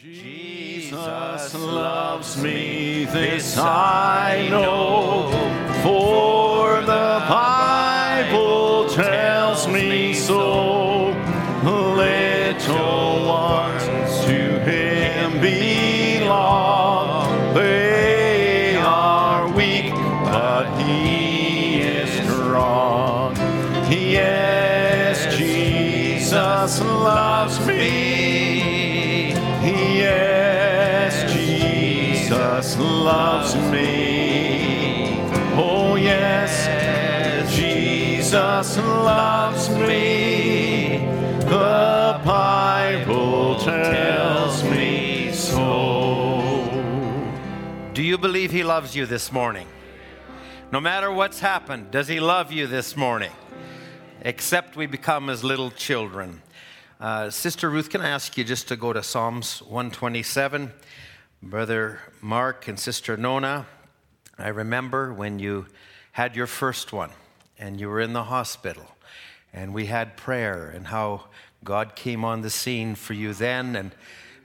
Jesus loves me, this I know, Loves me. The Bible tells me so. Do you believe He loves you this morning? No matter what's happened, does He love you this morning? Except we become as little children. Uh, Sister Ruth, can I ask you just to go to Psalms 127? Brother Mark and Sister Nona, I remember when you had your first one and you were in the hospital and we had prayer and how God came on the scene for you then. And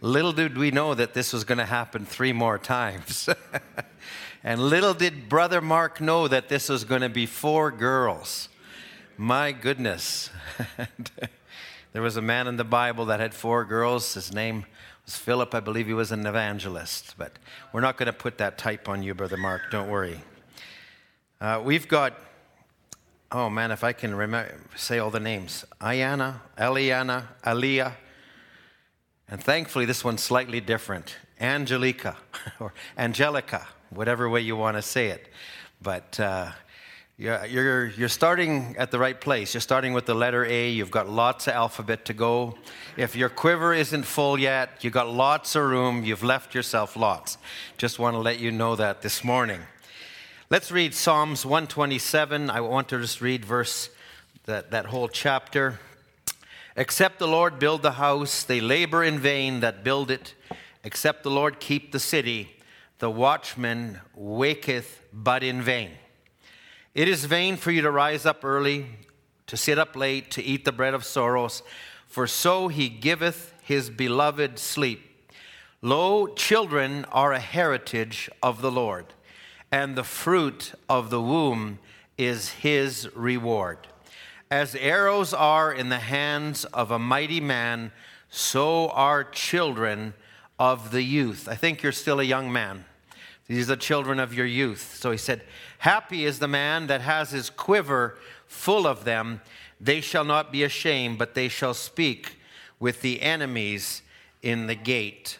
little did we know that this was going to happen three more times. and little did Brother Mark know that this was going to be four girls. My goodness. there was a man in the Bible that had four girls. His name was Philip. I believe he was an evangelist. But we're not going to put that type on you, Brother Mark. Don't worry. Uh, we've got, oh man, if I can remember, say all the names Ayana, Eliana, Aliyah. And thankfully, this one's slightly different Angelica or Angelica, whatever way you want to say it. But uh, you're, you're, you're starting at the right place. You're starting with the letter A. You've got lots of alphabet to go. If your quiver isn't full yet, you've got lots of room. You've left yourself lots. Just want to let you know that this morning. Let's read Psalms 127. I want to just read verse, that, that whole chapter. Except the Lord build the house, they labor in vain that build it. Except the Lord keep the city, the watchman waketh but in vain. It is vain for you to rise up early, to sit up late, to eat the bread of sorrows, for so he giveth his beloved sleep. Lo, children are a heritage of the Lord, and the fruit of the womb is his reward. As arrows are in the hands of a mighty man, so are children of the youth. I think you're still a young man. These are children of your youth. So he said, Happy is the man that has his quiver full of them. They shall not be ashamed, but they shall speak with the enemies in the gate.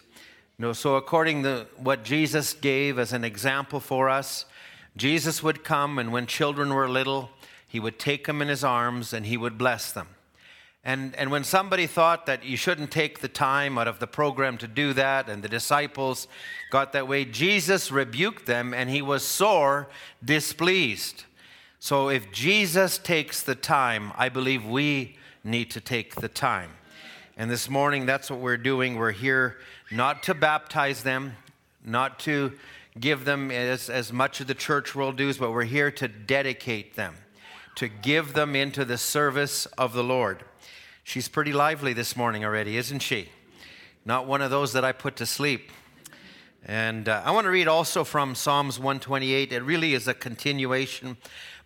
Know, so according to what Jesus gave as an example for us, Jesus would come, and when children were little, he would take them in his arms and he would bless them. And, and when somebody thought that you shouldn't take the time out of the program to do that, and the disciples got that way, Jesus rebuked them and he was sore displeased. So if Jesus takes the time, I believe we need to take the time. And this morning, that's what we're doing. We're here not to baptize them, not to give them as, as much of the church world does, but we're here to dedicate them, to give them into the service of the Lord. She's pretty lively this morning already, isn't she? Not one of those that I put to sleep. And uh, I want to read also from Psalms 128. It really is a continuation.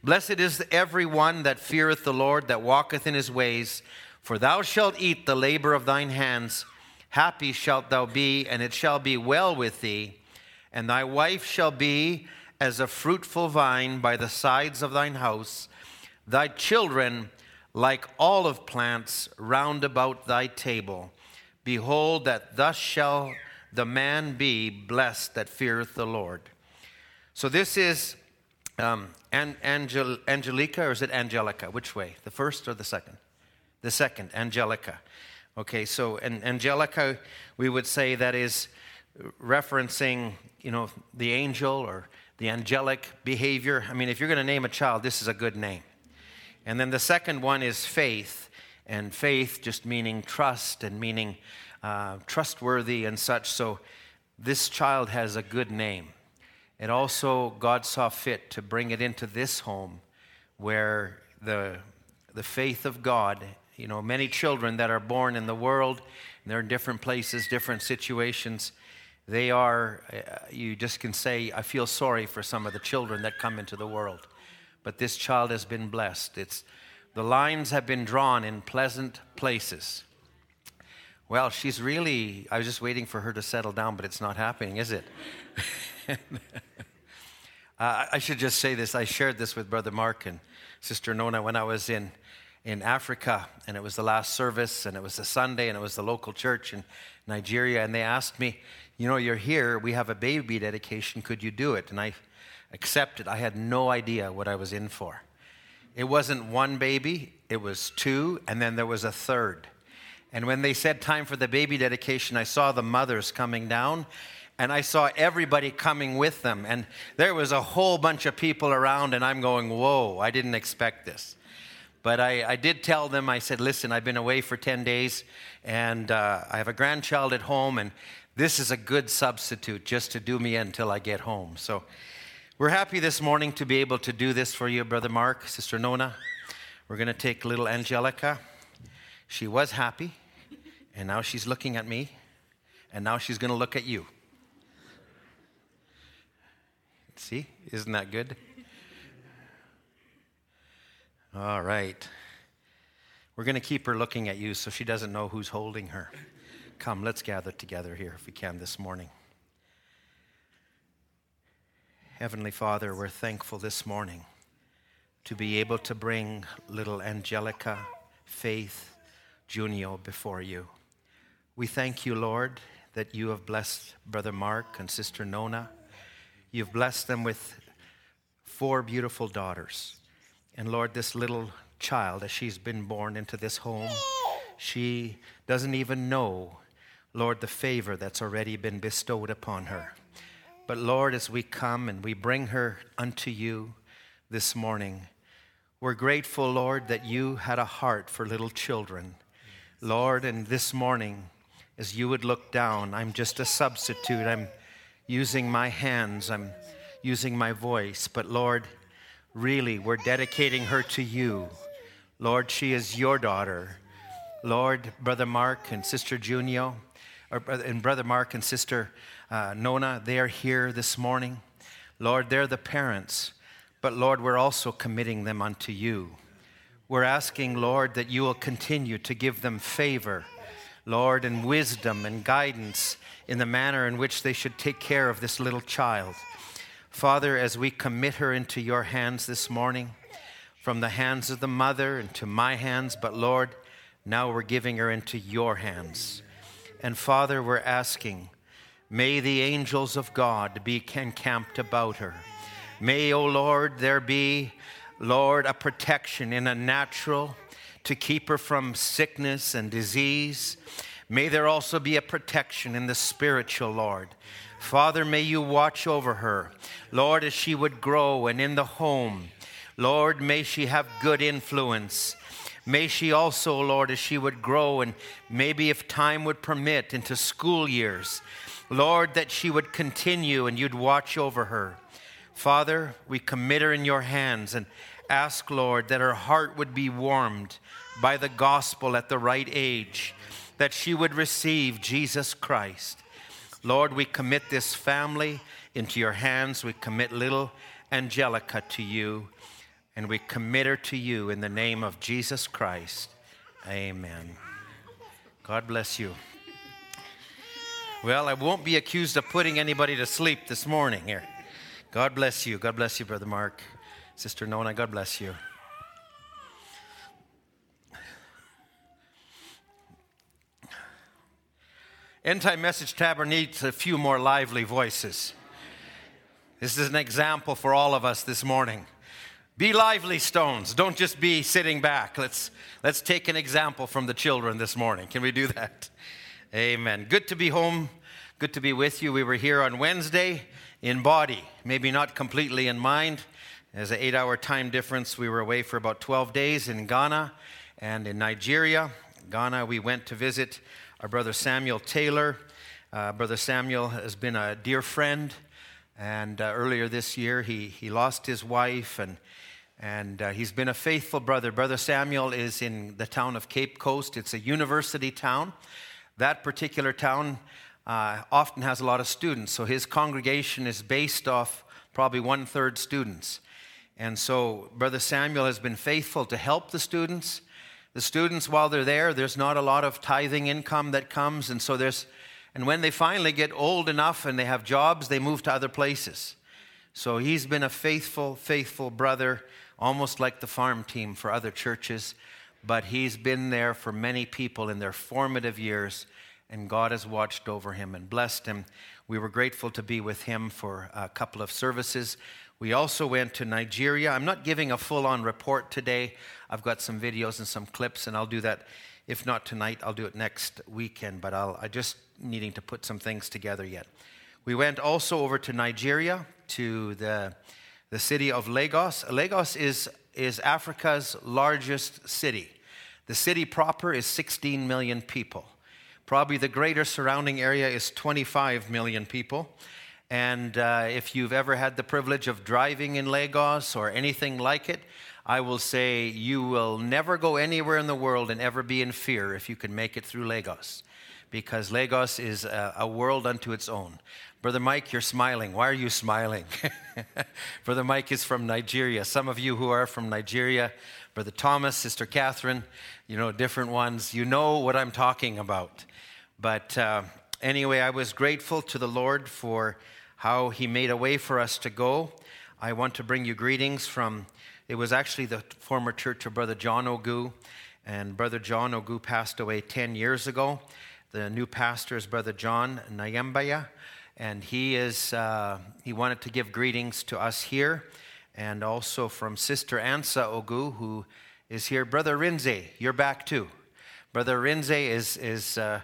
Blessed is every one that feareth the Lord, that walketh in his ways. For thou shalt eat the labor of thine hands. Happy shalt thou be, and it shall be well with thee. And thy wife shall be as a fruitful vine by the sides of thine house. Thy children like olive plants round about thy table. Behold, that thus shall the man be blessed that feareth the Lord. So this is um, Angel- Angelica, or is it Angelica? Which way? The first or the second? The second, Angelica. Okay, so and Angelica, we would say that is referencing, you know, the angel or the angelic behavior. I mean, if you're going to name a child, this is a good name. And then the second one is faith, and faith just meaning trust and meaning uh, trustworthy and such. So this child has a good name. And also, God saw fit to bring it into this home where the, the faith of God, you know, many children that are born in the world, They're in different places, different situations. They are, uh, you just can say, I feel sorry for some of the children that come into the world. But this child has been blessed. It's, the lines have been drawn in pleasant places. Well, she's really, I was just waiting for her to settle down, but it's not happening, is it? uh, I should just say this. I shared this with Brother Mark and Sister Nona when I was in, in Africa, and it was the last service, and it was a Sunday, and it was the local church in Nigeria, and they asked me, You know, you're here, we have a baby dedication, could you do it? And I accepted. I had no idea what I was in for. It wasn't one baby, it was two, and then there was a third. And when they said time for the baby dedication, I saw the mothers coming down and I saw everybody coming with them. And there was a whole bunch of people around, and I'm going, Whoa, I didn't expect this. But I, I did tell them, I said, Listen, I've been away for 10 days, and uh, I have a grandchild at home, and this is a good substitute just to do me until I get home. So we're happy this morning to be able to do this for you, Brother Mark, Sister Nona. We're going to take little Angelica. She was happy, and now she's looking at me, and now she's going to look at you. See, isn't that good? All right. We're going to keep her looking at you so she doesn't know who's holding her. Come, let's gather together here if we can this morning. Heavenly Father, we're thankful this morning to be able to bring little Angelica, Faith, Junio before you. We thank you, Lord, that you have blessed Brother Mark and Sister Nona. You've blessed them with four beautiful daughters. And Lord, this little child, as she's been born into this home, she doesn't even know, Lord, the favor that's already been bestowed upon her. But Lord, as we come and we bring her unto you this morning, we're grateful, Lord, that you had a heart for little children. Lord, and this morning, as you would look down, I'm just a substitute. I'm using my hands, I'm using my voice. But Lord, really, we're dedicating her to you. Lord, she is your daughter. Lord, Brother Mark and Sister Junio, or, and Brother Mark and Sister uh, Nona, they are here this morning. Lord, they're the parents, but Lord, we're also committing them unto you. We're asking, Lord, that you will continue to give them favor, Lord, and wisdom and guidance in the manner in which they should take care of this little child. Father, as we commit her into your hands this morning, from the hands of the mother into my hands, but Lord, now we're giving her into your hands. And Father, we're asking, may the angels of God be encamped about her. May, O oh Lord, there be Lord, a protection in a natural to keep her from sickness and disease. May there also be a protection in the spiritual, Lord. Father, may you watch over her, Lord, as she would grow and in the home. Lord, may she have good influence. May she also, Lord, as she would grow and maybe if time would permit into school years, Lord, that she would continue and you'd watch over her. Father, we commit her in your hands and ask, Lord, that her heart would be warmed by the gospel at the right age, that she would receive Jesus Christ. Lord, we commit this family into your hands. We commit little Angelica to you, and we commit her to you in the name of Jesus Christ. Amen. God bless you. Well, I won't be accused of putting anybody to sleep this morning here. God bless you. God bless you, Brother Mark. Sister Nona, God bless you. End Time Message Tavern needs a few more lively voices. This is an example for all of us this morning. Be lively, stones. Don't just be sitting back. Let's, let's take an example from the children this morning. Can we do that? Amen. Good to be home. Good to be with you. We were here on Wednesday in body, maybe not completely in mind. There's an eight hour time difference. We were away for about 12 days in Ghana and in Nigeria. Ghana, we went to visit our brother Samuel Taylor. Uh, brother Samuel has been a dear friend, and uh, earlier this year he, he lost his wife, and, and uh, he's been a faithful brother. Brother Samuel is in the town of Cape Coast, it's a university town. that particular town uh, often has a lot of students, so his congregation is based off probably one third students. And so Brother Samuel has been faithful to help the students. The students, while they're there, there's not a lot of tithing income that comes, and so there's, and when they finally get old enough and they have jobs, they move to other places. So he's been a faithful, faithful brother, almost like the farm team for other churches, but he's been there for many people in their formative years and God has watched over him and blessed him. We were grateful to be with him for a couple of services. We also went to Nigeria. I'm not giving a full on report today. I've got some videos and some clips, and I'll do that. If not tonight, I'll do it next weekend, but I'll, I just needing to put some things together yet. We went also over to Nigeria, to the, the city of Lagos. Lagos is, is Africa's largest city. The city proper is 16 million people. Probably the greater surrounding area is 25 million people. And uh, if you've ever had the privilege of driving in Lagos or anything like it, I will say you will never go anywhere in the world and ever be in fear if you can make it through Lagos, because Lagos is a, a world unto its own. Brother Mike, you're smiling. Why are you smiling? Brother Mike is from Nigeria. Some of you who are from Nigeria, Brother Thomas, Sister Catherine, you know, different ones, you know what I'm talking about. But uh, anyway, I was grateful to the Lord for how He made a way for us to go. I want to bring you greetings from, it was actually the former church of Brother John Ogu, and Brother John Ogu passed away 10 years ago. The new pastor is Brother John Nyambaya, and he is, uh, he wanted to give greetings to us here, and also from Sister Ansa Ogu, who is here. Brother Rinze, you're back too. Brother Rinze is, is uh,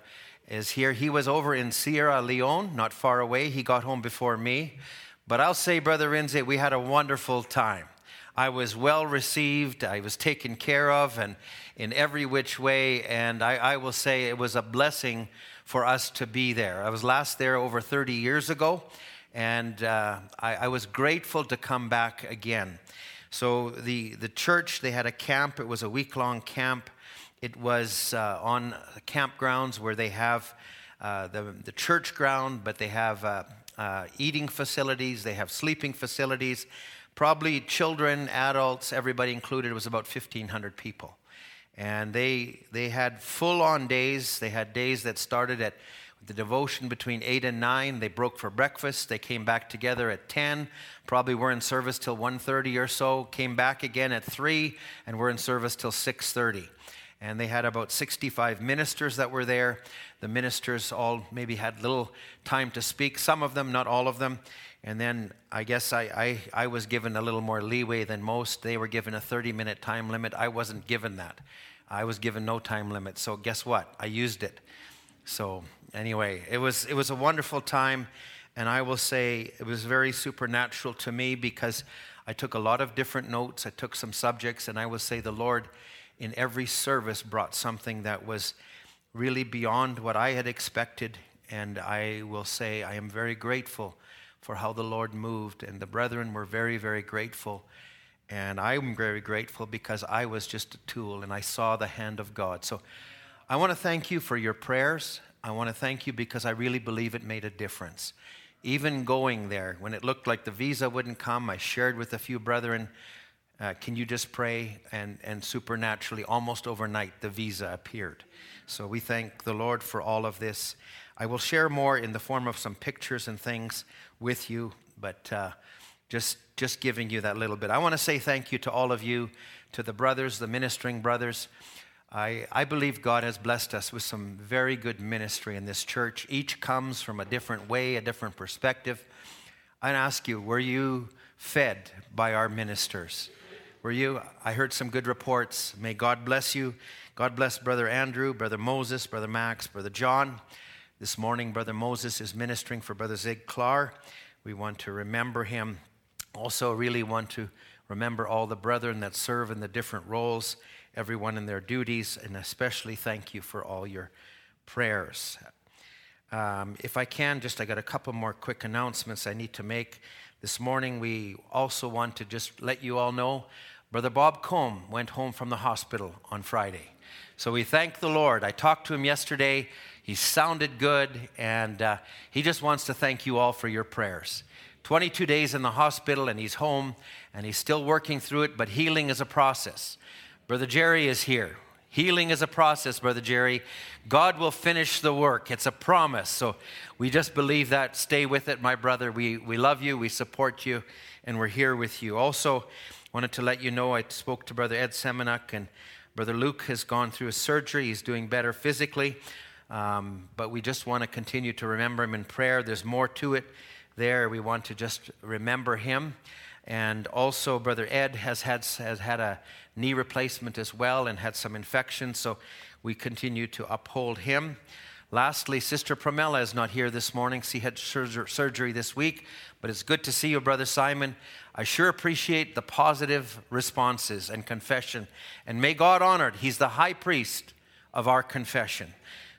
is here. He was over in Sierra Leone, not far away. He got home before me. But I'll say, Brother Rinze, we had a wonderful time. I was well received, I was taken care of, and in every which way. And I, I will say it was a blessing for us to be there. I was last there over 30 years ago, and uh, I, I was grateful to come back again. So the, the church, they had a camp. It was a week long camp it was uh, on campgrounds where they have uh, the, the church ground, but they have uh, uh, eating facilities, they have sleeping facilities. Probably children, adults, everybody included, it was about 1,500 people. And they, they had full on days. They had days that started at the devotion between 8 and 9 they broke for breakfast they came back together at 10 probably were in service till 1.30 or so came back again at 3 and were in service till 6.30 and they had about 65 ministers that were there. The ministers all maybe had little time to speak, some of them, not all of them. And then I guess I, I, I was given a little more leeway than most. They were given a 30 minute time limit. I wasn't given that. I was given no time limit. So guess what? I used it. So anyway, it was, it was a wonderful time. And I will say it was very supernatural to me because I took a lot of different notes. I took some subjects, and I will say the Lord in every service brought something that was really beyond what I had expected. And I will say I am very grateful for how the Lord moved. And the brethren were very, very grateful. And I'm very grateful because I was just a tool and I saw the hand of God. So I want to thank you for your prayers. I want to thank you because I really believe it made a difference. Even going there, when it looked like the visa wouldn't come, I shared with a few brethren uh, can you just pray? And, and supernaturally, almost overnight, the visa appeared. So we thank the Lord for all of this. I will share more in the form of some pictures and things with you, but uh, just, just giving you that little bit. I want to say thank you to all of you, to the brothers, the ministering brothers. I, I believe God has blessed us with some very good ministry in this church. Each comes from a different way, a different perspective. I ask you, were you fed by our ministers? Were you? I heard some good reports. May God bless you. God bless Brother Andrew, Brother Moses, Brother Max, Brother John. This morning, Brother Moses is ministering for Brother Zig Clar. We want to remember him. Also, really want to remember all the brethren that serve in the different roles, everyone in their duties, and especially thank you for all your prayers. Um, if I can, just I got a couple more quick announcements I need to make. This morning, we also want to just let you all know Brother Bob Combe went home from the hospital on Friday. So we thank the Lord. I talked to him yesterday. He sounded good, and uh, he just wants to thank you all for your prayers. 22 days in the hospital, and he's home, and he's still working through it, but healing is a process. Brother Jerry is here. Healing is a process, Brother Jerry. God will finish the work. It's a promise. So we just believe that. Stay with it, my brother. We, we love you, we support you, and we're here with you. Also, wanted to let you know I spoke to Brother Ed Semenuk, and Brother Luke has gone through a surgery. He's doing better physically, um, but we just want to continue to remember him in prayer. There's more to it there. We want to just remember him. And also, Brother Ed has had, has had a knee replacement as well and had some infection, so we continue to uphold him. Lastly, Sister Pramela is not here this morning. She had surgery this week, but it's good to see you, Brother Simon. I sure appreciate the positive responses and confession. And may God honor it. He's the high priest of our confession.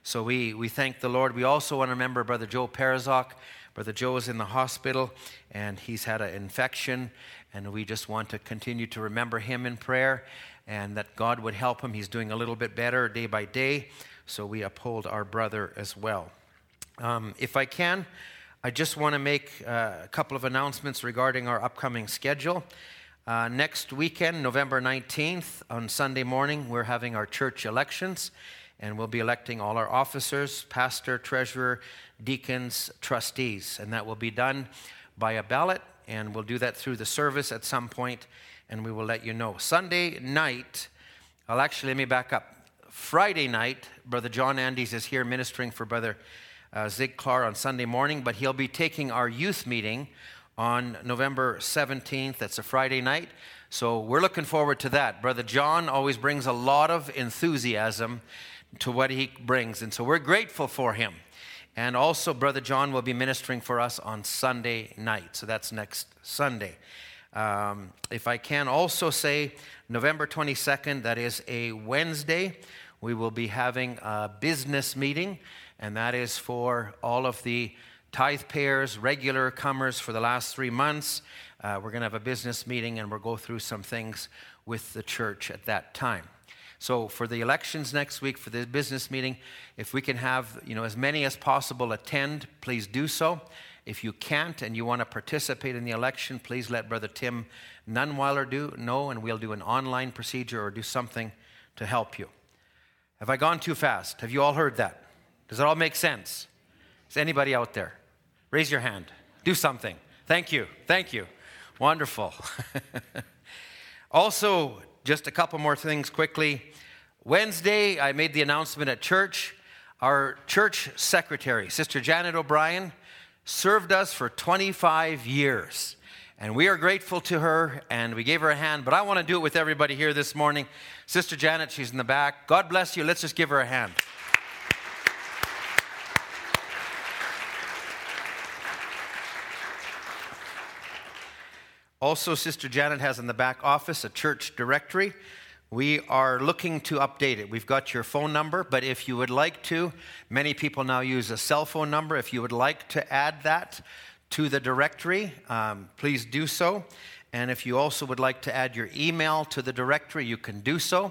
So we, we thank the Lord. We also want to remember Brother Joe Parazok. Brother Joe is in the hospital and he's had an infection, and we just want to continue to remember him in prayer and that God would help him. He's doing a little bit better day by day, so we uphold our brother as well. Um, if I can, I just want to make uh, a couple of announcements regarding our upcoming schedule. Uh, next weekend, November 19th, on Sunday morning, we're having our church elections, and we'll be electing all our officers, pastor, treasurer, deacons, trustees, and that will be done by a ballot, and we'll do that through the service at some point, and we will let you know. Sunday night, I'll actually let me back up. Friday night, Brother John Andes is here ministering for Brother uh, Zig Clark on Sunday morning, but he'll be taking our youth meeting on November 17th. That's a Friday night. So we're looking forward to that. Brother John always brings a lot of enthusiasm to what he brings, and so we're grateful for him. And also, Brother John will be ministering for us on Sunday night. So that's next Sunday. Um, if I can also say, November 22nd, that is a Wednesday, we will be having a business meeting, and that is for all of the tithe payers, regular comers for the last three months. Uh, we're going to have a business meeting, and we'll go through some things with the church at that time. So for the elections next week, for the business meeting, if we can have you know as many as possible attend, please do so. If you can't and you want to participate in the election, please let Brother Tim Nunweiler do know, and we'll do an online procedure or do something to help you. Have I gone too fast? Have you all heard that? Does it all make sense? Is anybody out there? Raise your hand. Do something. Thank you. Thank you. Wonderful. also, just a couple more things quickly. Wednesday, I made the announcement at church. Our church secretary, Sister Janet O'Brien, served us for 25 years. And we are grateful to her, and we gave her a hand. But I want to do it with everybody here this morning. Sister Janet, she's in the back. God bless you. Let's just give her a hand. Also, Sister Janet has in the back office a church directory. We are looking to update it. We've got your phone number, but if you would like to, many people now use a cell phone number. If you would like to add that to the directory, um, please do so. And if you also would like to add your email to the directory, you can do so.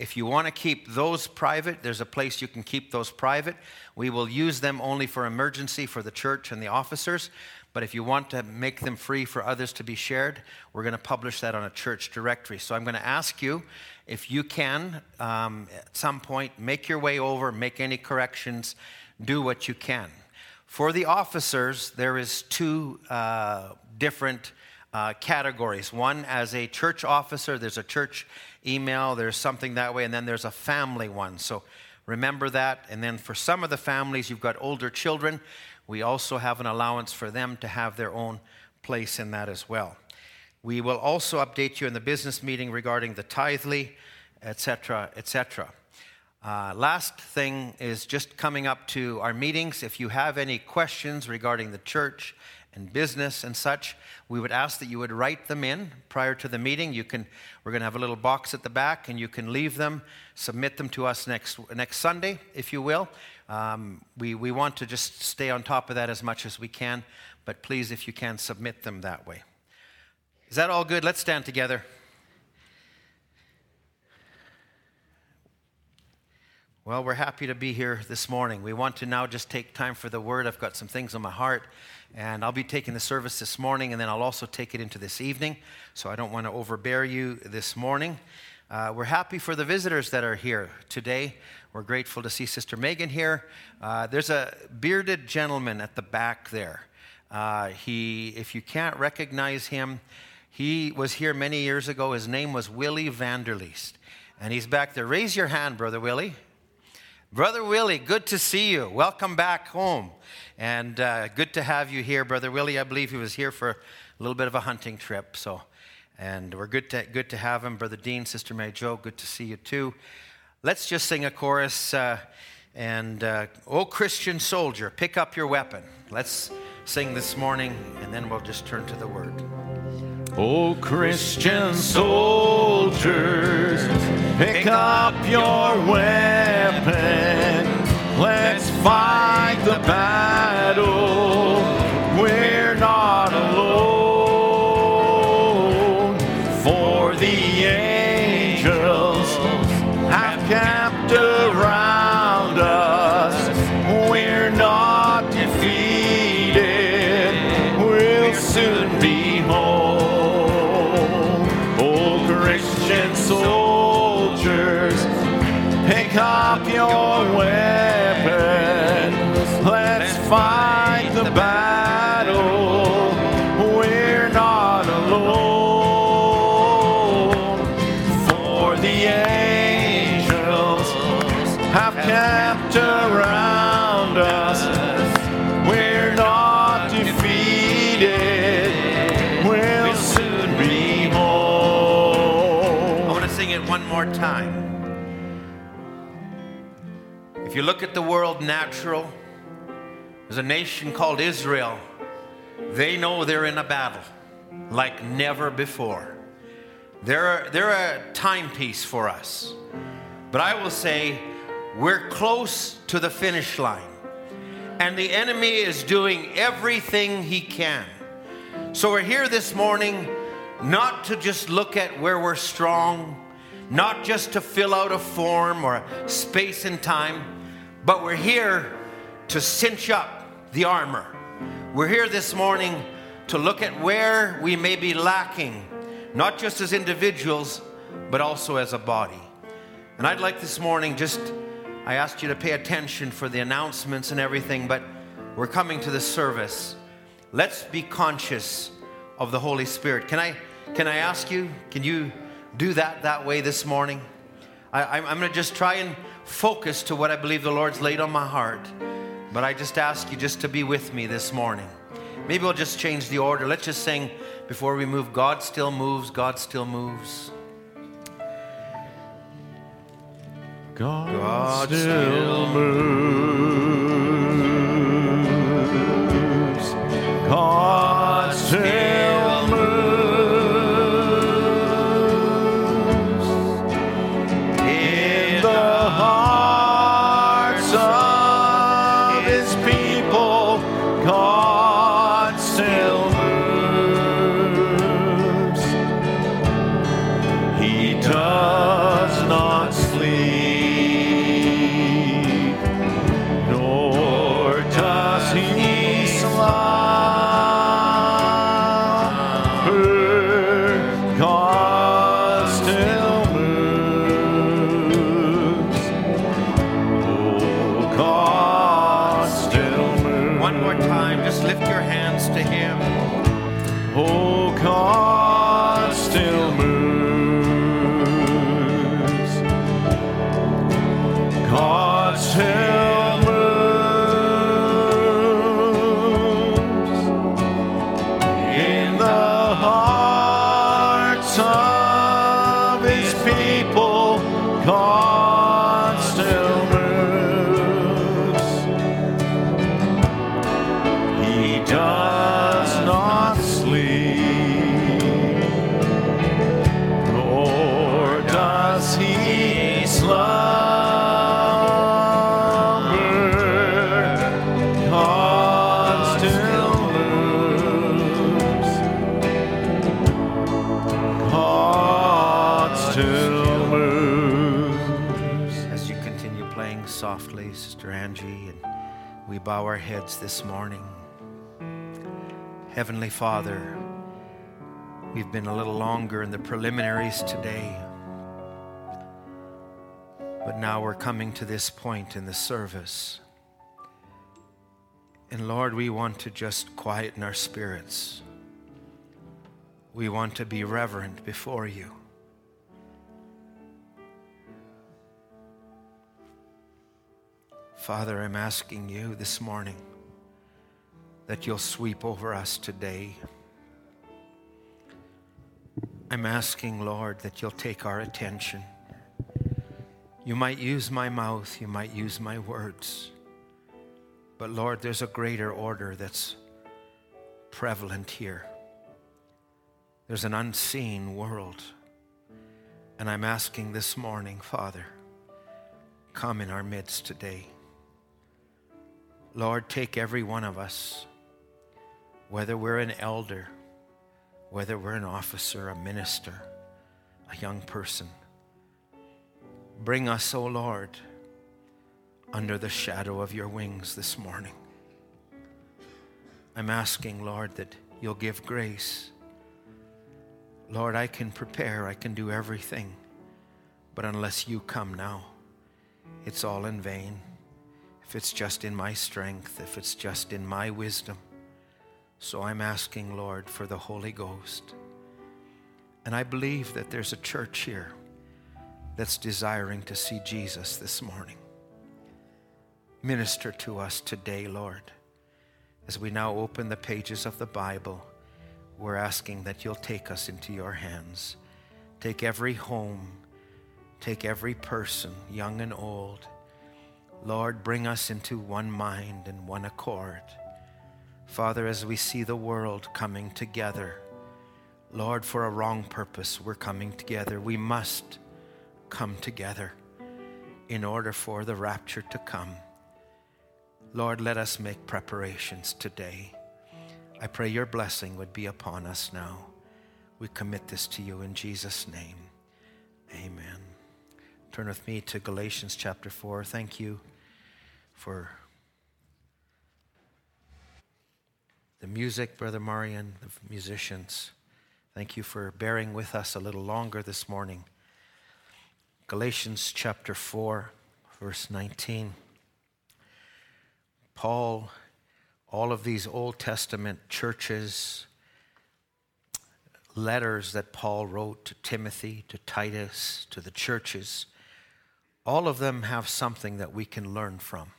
If you want to keep those private, there's a place you can keep those private. We will use them only for emergency for the church and the officers. But if you want to make them free for others to be shared, we're going to publish that on a church directory. So I'm going to ask you if you can, um, at some point, make your way over, make any corrections, do what you can. For the officers, there is two uh, different uh, categories. One, as a church officer, there's a church email, there's something that way, and then there's a family one. So remember that. And then for some of the families, you've got older children we also have an allowance for them to have their own place in that as well. We will also update you in the business meeting regarding the tithely, etc., etc. Uh, last thing is just coming up to our meetings. If you have any questions regarding the church and business and such, we would ask that you would write them in prior to the meeting. You can, we're going to have a little box at the back, and you can leave them, submit them to us next next Sunday, if you will. Um, we, we want to just stay on top of that as much as we can, but please, if you can, submit them that way. Is that all good? Let's stand together. Well, we're happy to be here this morning. We want to now just take time for the word. I've got some things on my heart, and I'll be taking the service this morning, and then I'll also take it into this evening. So I don't want to overbear you this morning. Uh, we're happy for the visitors that are here today. We're grateful to see Sister Megan here. Uh, there's a bearded gentleman at the back there. Uh, he, if you can't recognize him, he was here many years ago. His name was Willie Vanderleest, and he's back there. Raise your hand, Brother Willie. Brother Willie, good to see you. Welcome back home. And uh, good to have you here, Brother Willie. I believe he was here for a little bit of a hunting trip. So, and we're good to, good to have him. Brother Dean, Sister Mary Jo, good to see you too. Let's just sing a chorus. Uh, and, uh, oh, Christian soldier, pick up your weapon. Let's sing this morning, and then we'll just turn to the word. Oh, Christian soldiers, pick up your weapon. Let's fight the battle. We're not alone, pick up your weapon. Let's fight you look at the world natural, there's a nation called Israel. They know they're in a battle like never before. They're, they're a timepiece for us. But I will say, we're close to the finish line. And the enemy is doing everything he can. So we're here this morning not to just look at where we're strong, not just to fill out a form or a space and time, but we're here to cinch up the armor. We're here this morning to look at where we may be lacking, not just as individuals, but also as a body. And I'd like this morning just, I asked you to pay attention for the announcements and everything, but we're coming to the service. Let's be conscious of the Holy Spirit. Can I, can I ask you, can you do that that way this morning? I, I'm going to just try and focus to what I believe the Lord's laid on my heart. But I just ask you just to be with me this morning. Maybe we'll just change the order. Let's just sing before we move God still moves, God still moves. God, God still moves. God still we bow our heads this morning. Heavenly Father, we've been a little longer in the preliminaries today, but now we're coming to this point in the service. And Lord, we want to just quieten our spirits. We want to be reverent before you. Father, I'm asking you this morning that you'll sweep over us today. I'm asking, Lord, that you'll take our attention. You might use my mouth, you might use my words. But Lord, there's a greater order that's prevalent here. There's an unseen world. And I'm asking this morning, Father, come in our midst today. Lord, take every one of us, whether we're an elder, whether we're an officer, a minister, a young person. Bring us, O oh Lord, under the shadow of your wings this morning. I'm asking, Lord, that you'll give grace. Lord, I can prepare, I can do everything, but unless you come now, it's all in vain if it's just in my strength, if it's just in my wisdom. So I'm asking, Lord, for the Holy Ghost. And I believe that there's a church here that's desiring to see Jesus this morning. Minister to us today, Lord. As we now open the pages of the Bible, we're asking that you'll take us into your hands. Take every home, take every person, young and old Lord, bring us into one mind and one accord. Father, as we see the world coming together, Lord, for a wrong purpose, we're coming together. We must come together in order for the rapture to come. Lord, let us make preparations today. I pray your blessing would be upon us now. We commit this to you in Jesus' name. Amen. Turn with me to Galatians chapter 4. Thank you for the music, Brother Marian, the musicians. Thank you for bearing with us a little longer this morning. Galatians chapter 4, verse 19. Paul, all of these Old Testament churches, letters that Paul wrote to Timothy, to Titus, to the churches, all of them have something that we can learn from.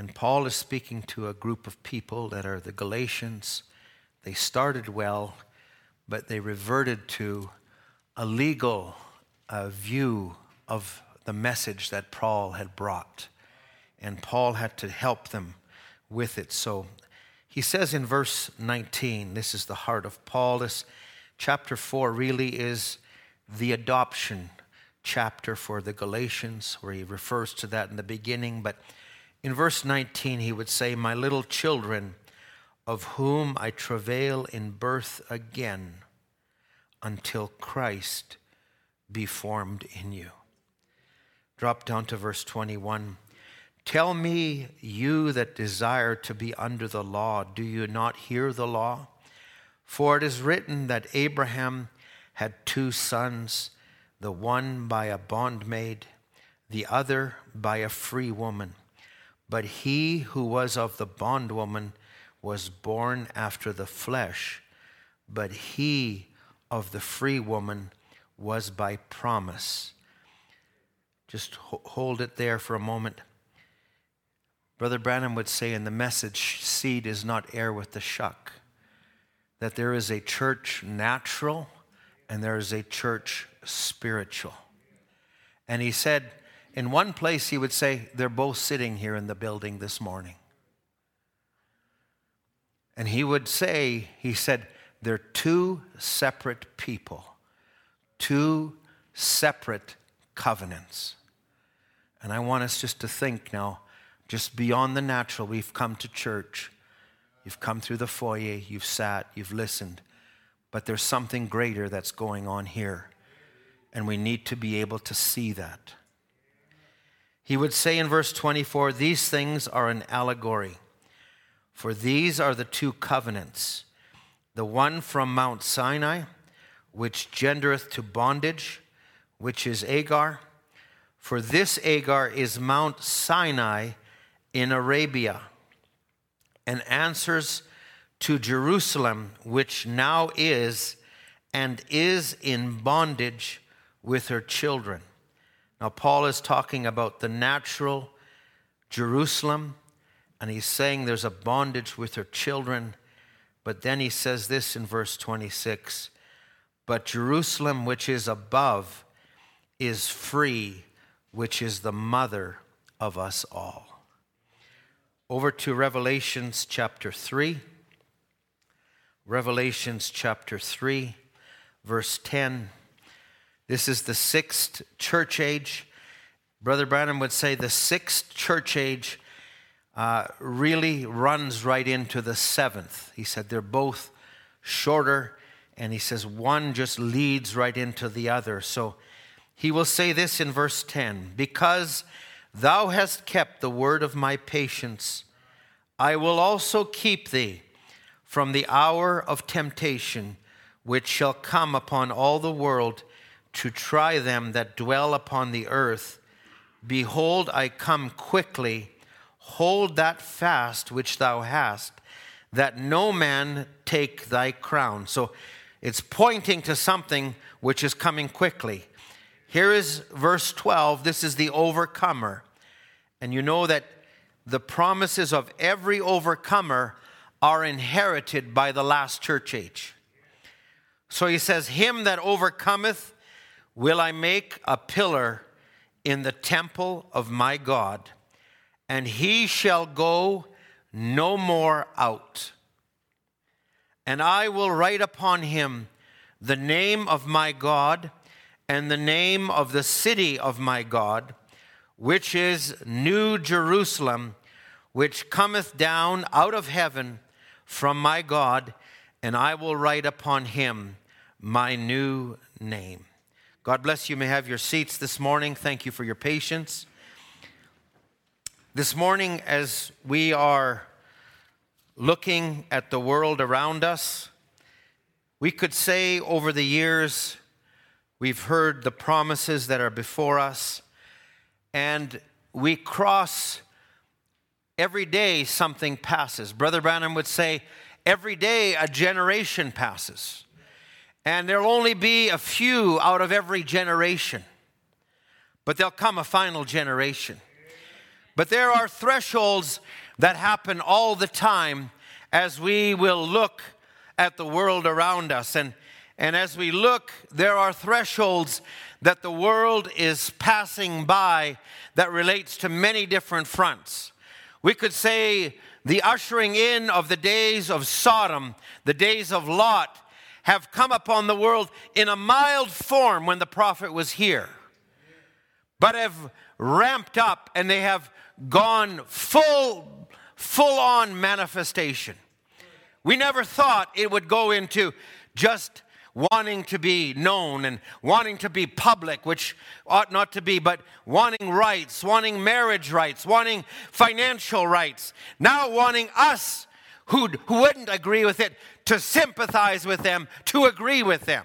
And Paul is speaking to a group of people that are the Galatians. They started well, but they reverted to a legal uh, view of the message that Paul had brought. And Paul had to help them with it. So he says in verse 19, this is the heart of Paul. This chapter 4 really is the adoption chapter for the Galatians, where he refers to that in the beginning. But in verse 19, he would say, My little children, of whom I travail in birth again until Christ be formed in you. Drop down to verse 21. Tell me, you that desire to be under the law, do you not hear the law? For it is written that Abraham had two sons, the one by a bondmaid, the other by a free woman. But he who was of the bondwoman was born after the flesh, but he of the free woman was by promise. Just hold it there for a moment. Brother Branham would say in the message, seed is not heir with the shuck. That there is a church natural and there is a church spiritual. And he said, in one place, he would say, They're both sitting here in the building this morning. And he would say, He said, They're two separate people, two separate covenants. And I want us just to think now, just beyond the natural, we've come to church. You've come through the foyer, you've sat, you've listened, but there's something greater that's going on here. And we need to be able to see that. He would say in verse 24, These things are an allegory, for these are the two covenants the one from Mount Sinai, which gendereth to bondage, which is Agar. For this Agar is Mount Sinai in Arabia, and answers to Jerusalem, which now is and is in bondage with her children. Now, Paul is talking about the natural Jerusalem, and he's saying there's a bondage with her children. But then he says this in verse 26 But Jerusalem, which is above, is free, which is the mother of us all. Over to Revelations chapter 3. Revelations chapter 3, verse 10. This is the sixth church age. Brother Branham would say the sixth church age uh, really runs right into the seventh. He said they're both shorter, and he says one just leads right into the other. So he will say this in verse 10 Because thou hast kept the word of my patience, I will also keep thee from the hour of temptation which shall come upon all the world to try them that dwell upon the earth. Behold, I come quickly. Hold that fast which thou hast, that no man take thy crown. So it's pointing to something which is coming quickly. Here is verse 12. This is the overcomer. And you know that the promises of every overcomer are inherited by the last church age. So he says, Him that overcometh will I make a pillar in the temple of my God, and he shall go no more out. And I will write upon him the name of my God and the name of the city of my God, which is New Jerusalem, which cometh down out of heaven from my God, and I will write upon him my new name. God bless you. you. May have your seats this morning. Thank you for your patience. This morning, as we are looking at the world around us, we could say over the years, we've heard the promises that are before us, and we cross every day something passes. Brother Branham would say, every day a generation passes. And there'll only be a few out of every generation. But there'll come a final generation. But there are thresholds that happen all the time as we will look at the world around us. And, and as we look, there are thresholds that the world is passing by that relates to many different fronts. We could say the ushering in of the days of Sodom, the days of Lot, have come upon the world in a mild form when the prophet was here, but have ramped up and they have gone full, full on manifestation. We never thought it would go into just wanting to be known and wanting to be public, which ought not to be, but wanting rights, wanting marriage rights, wanting financial rights, now wanting us who who wouldn't agree with it to sympathize with them, to agree with them.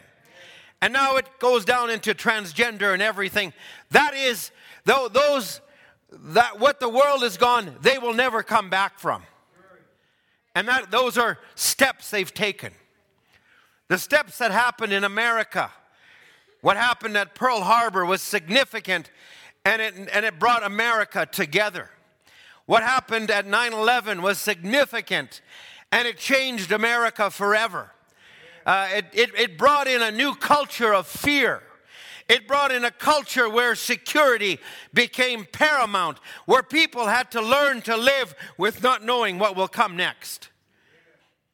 And now it goes down into transgender and everything. That is, though those that what the world has gone, they will never come back from. And that those are steps they've taken. The steps that happened in America, what happened at Pearl Harbor was significant and it, and it brought America together. What happened at 9 11 was significant and it changed America forever. Uh, it, it, it brought in a new culture of fear. It brought in a culture where security became paramount, where people had to learn to live with not knowing what will come next.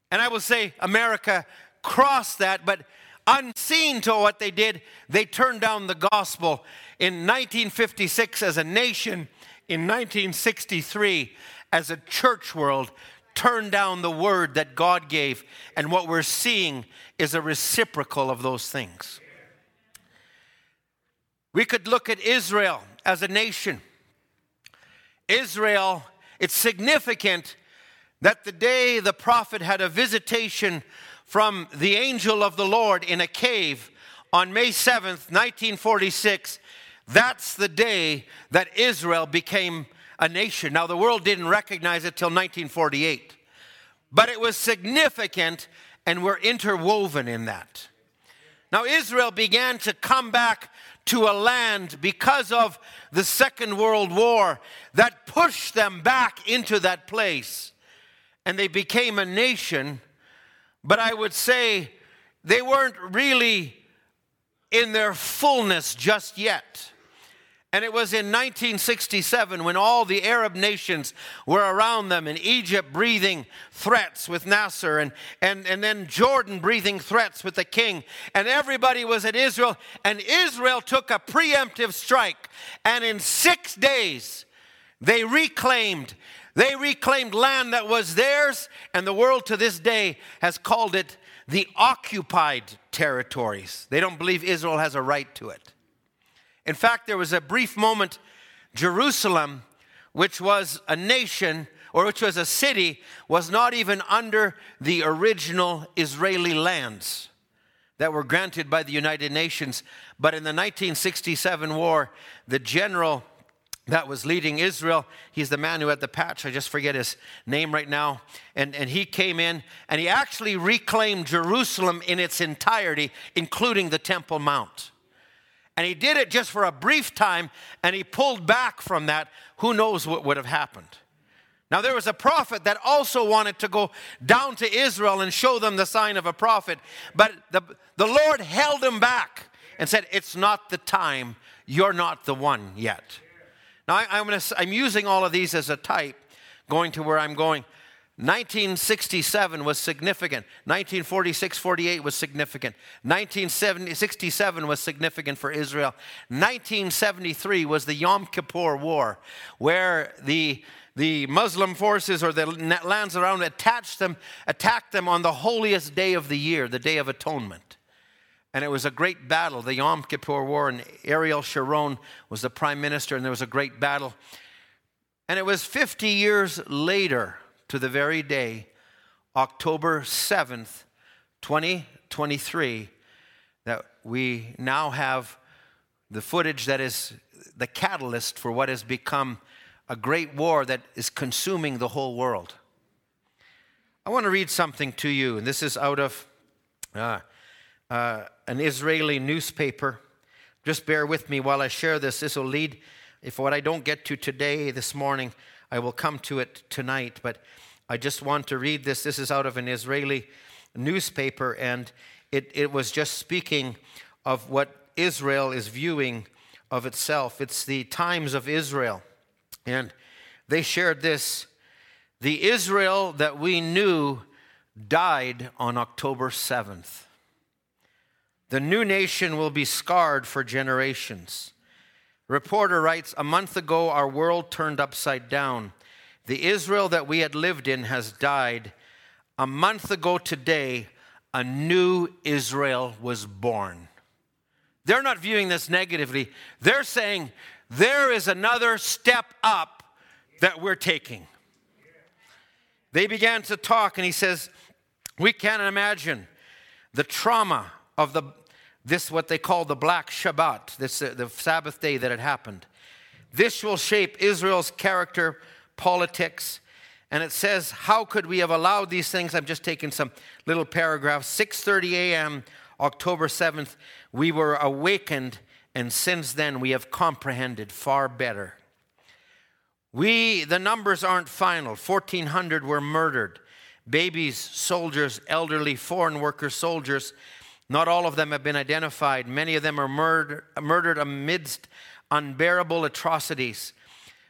And I will say, America crossed that, but unseen to what they did, they turned down the gospel in 1956 as a nation, in 1963 as a church world, turn down the word that God gave. And what we're seeing is a reciprocal of those things. We could look at Israel as a nation. Israel, it's significant that the day the prophet had a visitation from the angel of the Lord in a cave on May 7th, 1946, that's the day that Israel became a nation. Now, the world didn't recognize it till 1948, but it was significant and we're interwoven in that. Now, Israel began to come back to a land because of the Second World War that pushed them back into that place. And they became a nation, but I would say they weren't really in their fullness just yet. And it was in 1967 when all the Arab nations were around them, and Egypt breathing threats with Nasser, and, and, and then Jordan breathing threats with the king. And everybody was at Israel, and Israel took a preemptive strike. And in six days, they reclaimed. They reclaimed land that was theirs, and the world to this day has called it the occupied territories. They don't believe Israel has a right to it. In fact, there was a brief moment, Jerusalem, which was a nation or which was a city, was not even under the original Israeli lands that were granted by the United Nations. But in the 1967 war, the general that was leading Israel. He's the man who had the patch. I just forget his name right now. And, and he came in and he actually reclaimed Jerusalem in its entirety, including the Temple Mount. And he did it just for a brief time and he pulled back from that. Who knows what would have happened? Now, there was a prophet that also wanted to go down to Israel and show them the sign of a prophet, but the, the Lord held him back and said, It's not the time. You're not the one yet. Now, I, am gonna, I'm using all of these as a type going to where I'm going. 1967 was significant. 1946 48 was significant. 1967 was significant for Israel. 1973 was the Yom Kippur War, where the the Muslim forces or the lands around attached them, attacked them on the holiest day of the year, the Day of Atonement. And it was a great battle, the Yom Kippur War, and Ariel Sharon was the prime minister, and there was a great battle. And it was 50 years later to the very day, October 7th, 2023, that we now have the footage that is the catalyst for what has become a great war that is consuming the whole world. I want to read something to you, and this is out of uh, uh, an Israeli newspaper. Just bear with me while I share this. This will lead, if what I don't get to today, this morning, I will come to it tonight. But I just want to read this. This is out of an Israeli newspaper, and it, it was just speaking of what Israel is viewing of itself. It's the Times of Israel. And they shared this The Israel that we knew died on October 7th. The new nation will be scarred for generations. Reporter writes A month ago, our world turned upside down. The Israel that we had lived in has died. A month ago today, a new Israel was born. They're not viewing this negatively. They're saying there is another step up that we're taking. They began to talk, and he says, We can't imagine the trauma of the this what they call the black Shabbat, this uh, the Sabbath day that had happened. This will shape Israel's character, politics, and it says, "How could we have allowed these things?" I'm just taking some little paragraphs. 6:30 a.m., October 7th, we were awakened, and since then we have comprehended far better. We, the numbers aren't final. 1,400 were murdered. Babies, soldiers, elderly, foreign workers, soldiers, not all of them have been identified. Many of them are murder, murdered amidst unbearable atrocities.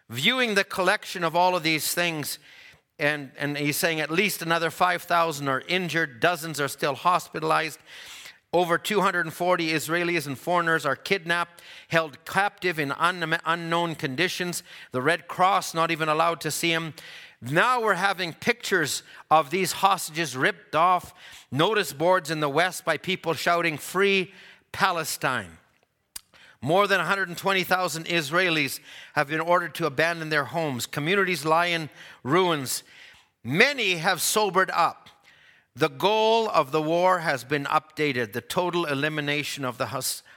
Viewing the collection of all of these things, and, and he's saying at least another 5,000 are injured, dozens are still hospitalized. Over 240 Israelis and foreigners are kidnapped, held captive in un- unknown conditions. The Red Cross not even allowed to see them. Now we're having pictures of these hostages ripped off, notice boards in the West by people shouting, Free Palestine. More than 120,000 Israelis have been ordered to abandon their homes. Communities lie in ruins. Many have sobered up. The goal of the war has been updated the total elimination of the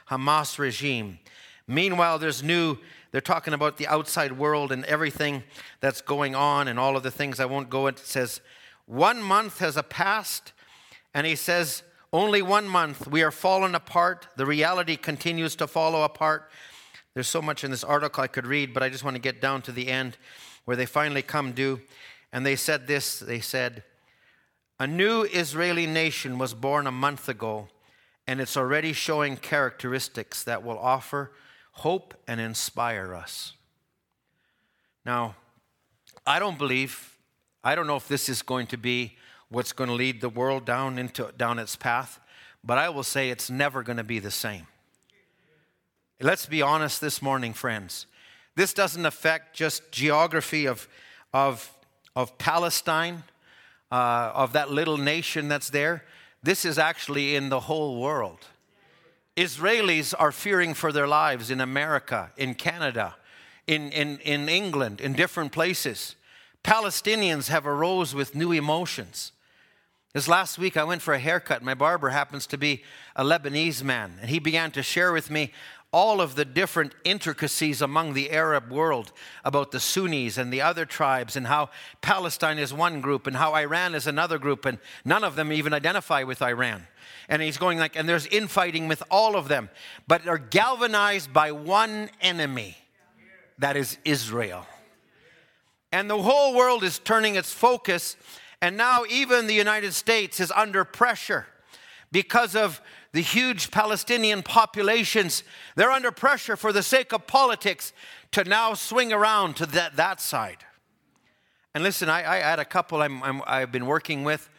Hamas regime. Meanwhile, there's new, they're talking about the outside world and everything that's going on and all of the things. I won't go into. It says, one month has passed, and he says, only one month, we are fallen apart. The reality continues to follow apart. There's so much in this article I could read, but I just want to get down to the end where they finally come due. And they said this they said, A new Israeli nation was born a month ago, and it's already showing characteristics that will offer hope and inspire us. Now, I don't believe, I don't know if this is going to be what's going to lead the world down into down its path, but I will say it's never going to be the same. Let's be honest this morning, friends. This doesn't affect just geography of, of, of Palestine, uh, of that little nation that's there. This is actually in the whole world. Israelis are fearing for their lives in America, in Canada, in, in, in England, in different places. Palestinians have arose with new emotions. This last week, I went for a haircut. My barber happens to be a Lebanese man, and he began to share with me all of the different intricacies among the Arab world about the Sunnis and the other tribes, and how Palestine is one group, and how Iran is another group, and none of them even identify with Iran. And he's going like, and there's infighting with all of them, but they're galvanized by one enemy that is Israel. And the whole world is turning its focus and now, even the United States is under pressure because of the huge Palestinian populations. They're under pressure for the sake of politics to now swing around to that, that side. And listen, I, I had a couple I'm, I've been working with,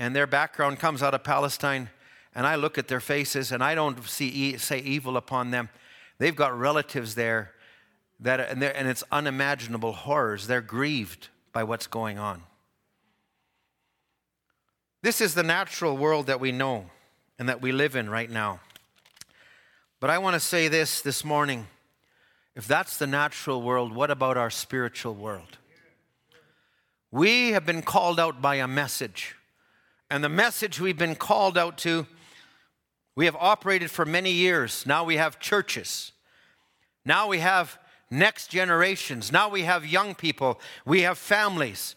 and their background comes out of Palestine. And I look at their faces, and I don't see say evil upon them. They've got relatives there that, and, and it's unimaginable horrors. They're grieved by what's going on. This is the natural world that we know and that we live in right now. But I want to say this this morning. If that's the natural world, what about our spiritual world? We have been called out by a message. And the message we've been called out to, we have operated for many years. Now we have churches. Now we have next generations. Now we have young people. We have families.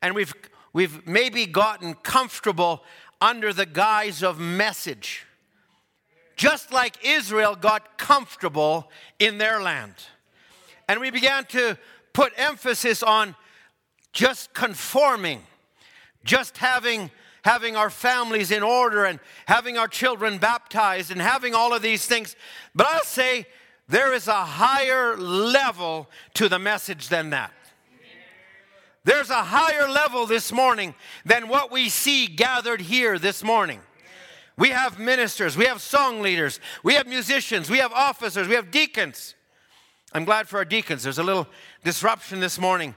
And we've We've maybe gotten comfortable under the guise of message, just like Israel got comfortable in their land. And we began to put emphasis on just conforming, just having having our families in order and having our children baptized and having all of these things. But I'll say there is a higher level to the message than that. There's a higher level this morning than what we see gathered here this morning. We have ministers, we have song leaders, we have musicians, we have officers, we have deacons. I'm glad for our deacons. There's a little disruption this morning.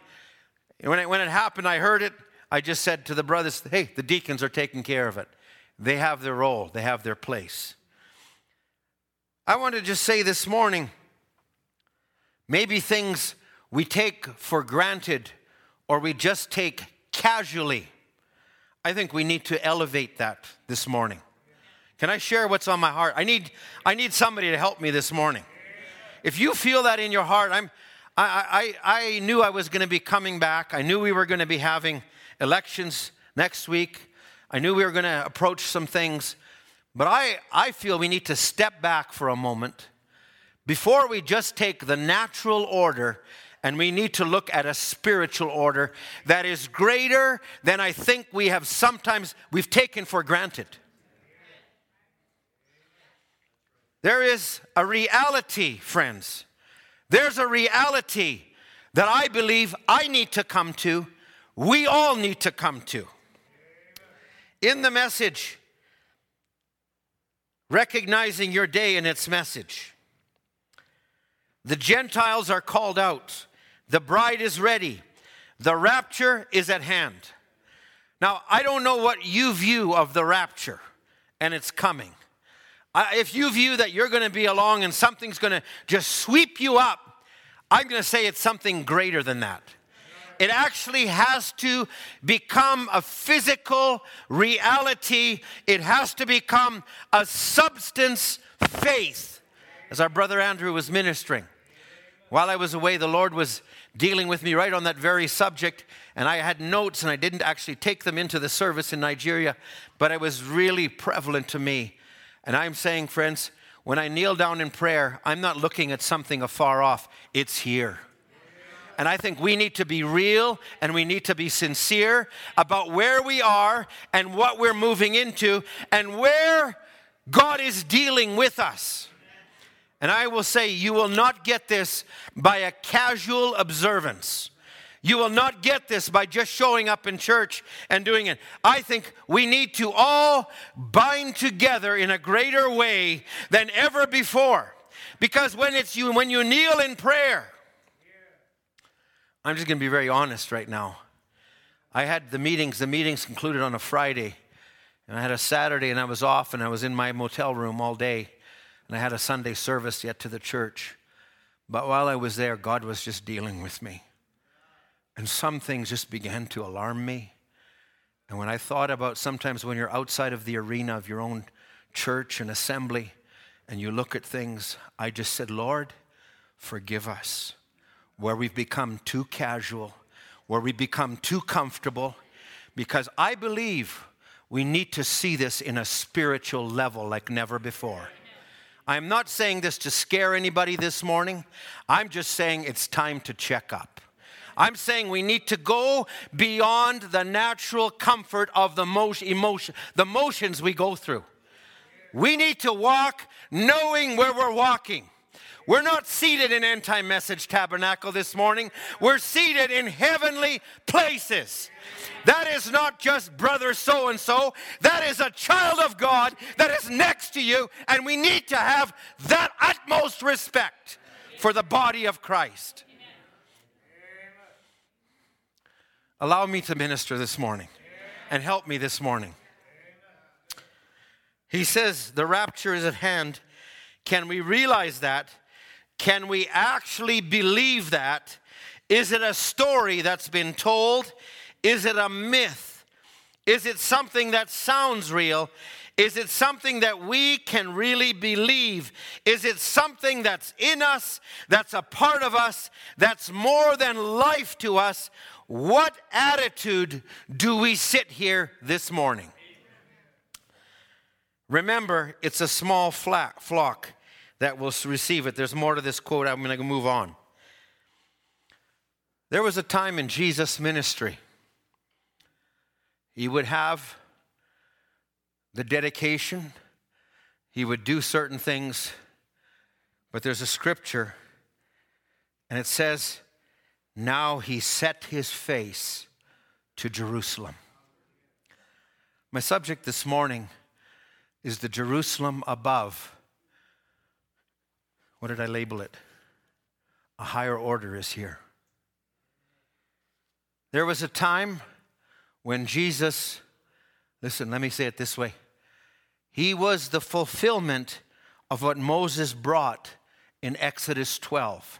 When it, when it happened, I heard it. I just said to the brothers, hey, the deacons are taking care of it. They have their role, they have their place. I want to just say this morning maybe things we take for granted or we just take casually. I think we need to elevate that this morning. Can I share what's on my heart? I need, I need somebody to help me this morning. If you feel that in your heart, I'm, I, I, I knew I was going to be coming back. I knew we were going to be having elections next week. I knew we were going to approach some things. But I, I feel we need to step back for a moment before we just take the natural order and we need to look at a spiritual order that is greater than I think we have sometimes we've taken for granted. There is a reality, friends. There's a reality that I believe I need to come to. We all need to come to. In the message, recognizing your day and its message. The Gentiles are called out. The bride is ready. The rapture is at hand. Now, I don't know what you view of the rapture and it's coming. If you view that you're going to be along and something's going to just sweep you up, I'm going to say it's something greater than that. It actually has to become a physical reality. It has to become a substance faith, as our brother Andrew was ministering. While I was away, the Lord was dealing with me right on that very subject, and I had notes, and I didn't actually take them into the service in Nigeria, but it was really prevalent to me. And I'm saying, friends, when I kneel down in prayer, I'm not looking at something afar off, it's here. And I think we need to be real and we need to be sincere about where we are and what we're moving into and where God is dealing with us. And I will say, you will not get this by a casual observance. You will not get this by just showing up in church and doing it. I think we need to all bind together in a greater way than ever before. Because when it's you, when you kneel in prayer, I'm just going to be very honest right now. I had the meetings, the meetings concluded on a Friday, and I had a Saturday and I was off and I was in my motel room all day, and I had a Sunday service yet to the church. But while I was there, God was just dealing with me. And some things just began to alarm me. And when I thought about sometimes when you're outside of the arena of your own church and assembly and you look at things, I just said, Lord, forgive us where we've become too casual, where we become too comfortable, because I believe we need to see this in a spiritual level like never before. I'm not saying this to scare anybody this morning. I'm just saying it's time to check up. I'm saying we need to go beyond the natural comfort of the emotion, the motions we go through. We need to walk knowing where we're walking. We're not seated in anti message tabernacle this morning. We're seated in heavenly places. That is not just brother so and so. That is a child of God that is next to you, and we need to have that utmost respect for the body of Christ. Allow me to minister this morning and help me this morning. He says the rapture is at hand. Can we realize that? Can we actually believe that? Is it a story that's been told? Is it a myth? Is it something that sounds real? Is it something that we can really believe? Is it something that's in us, that's a part of us, that's more than life to us? What attitude do we sit here this morning? Remember, it's a small flock that will receive it. There's more to this quote. I'm going to move on. There was a time in Jesus' ministry, he would have the dedication, he would do certain things, but there's a scripture, and it says, Now he set his face to Jerusalem. My subject this morning is the Jerusalem above what did I label it? A higher order is here. There was a time when Jesus, listen, let me say it this way. He was the fulfillment of what Moses brought in Exodus 12.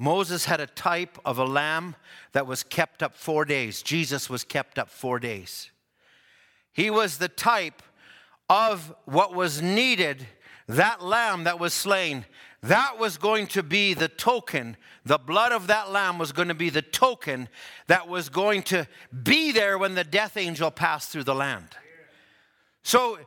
Moses had a type of a lamb that was kept up four days. Jesus was kept up four days. He was the type of what was needed that lamb that was slain, that was going to be the token. The blood of that lamb was going to be the token that was going to be there when the death angel passed through the land. So,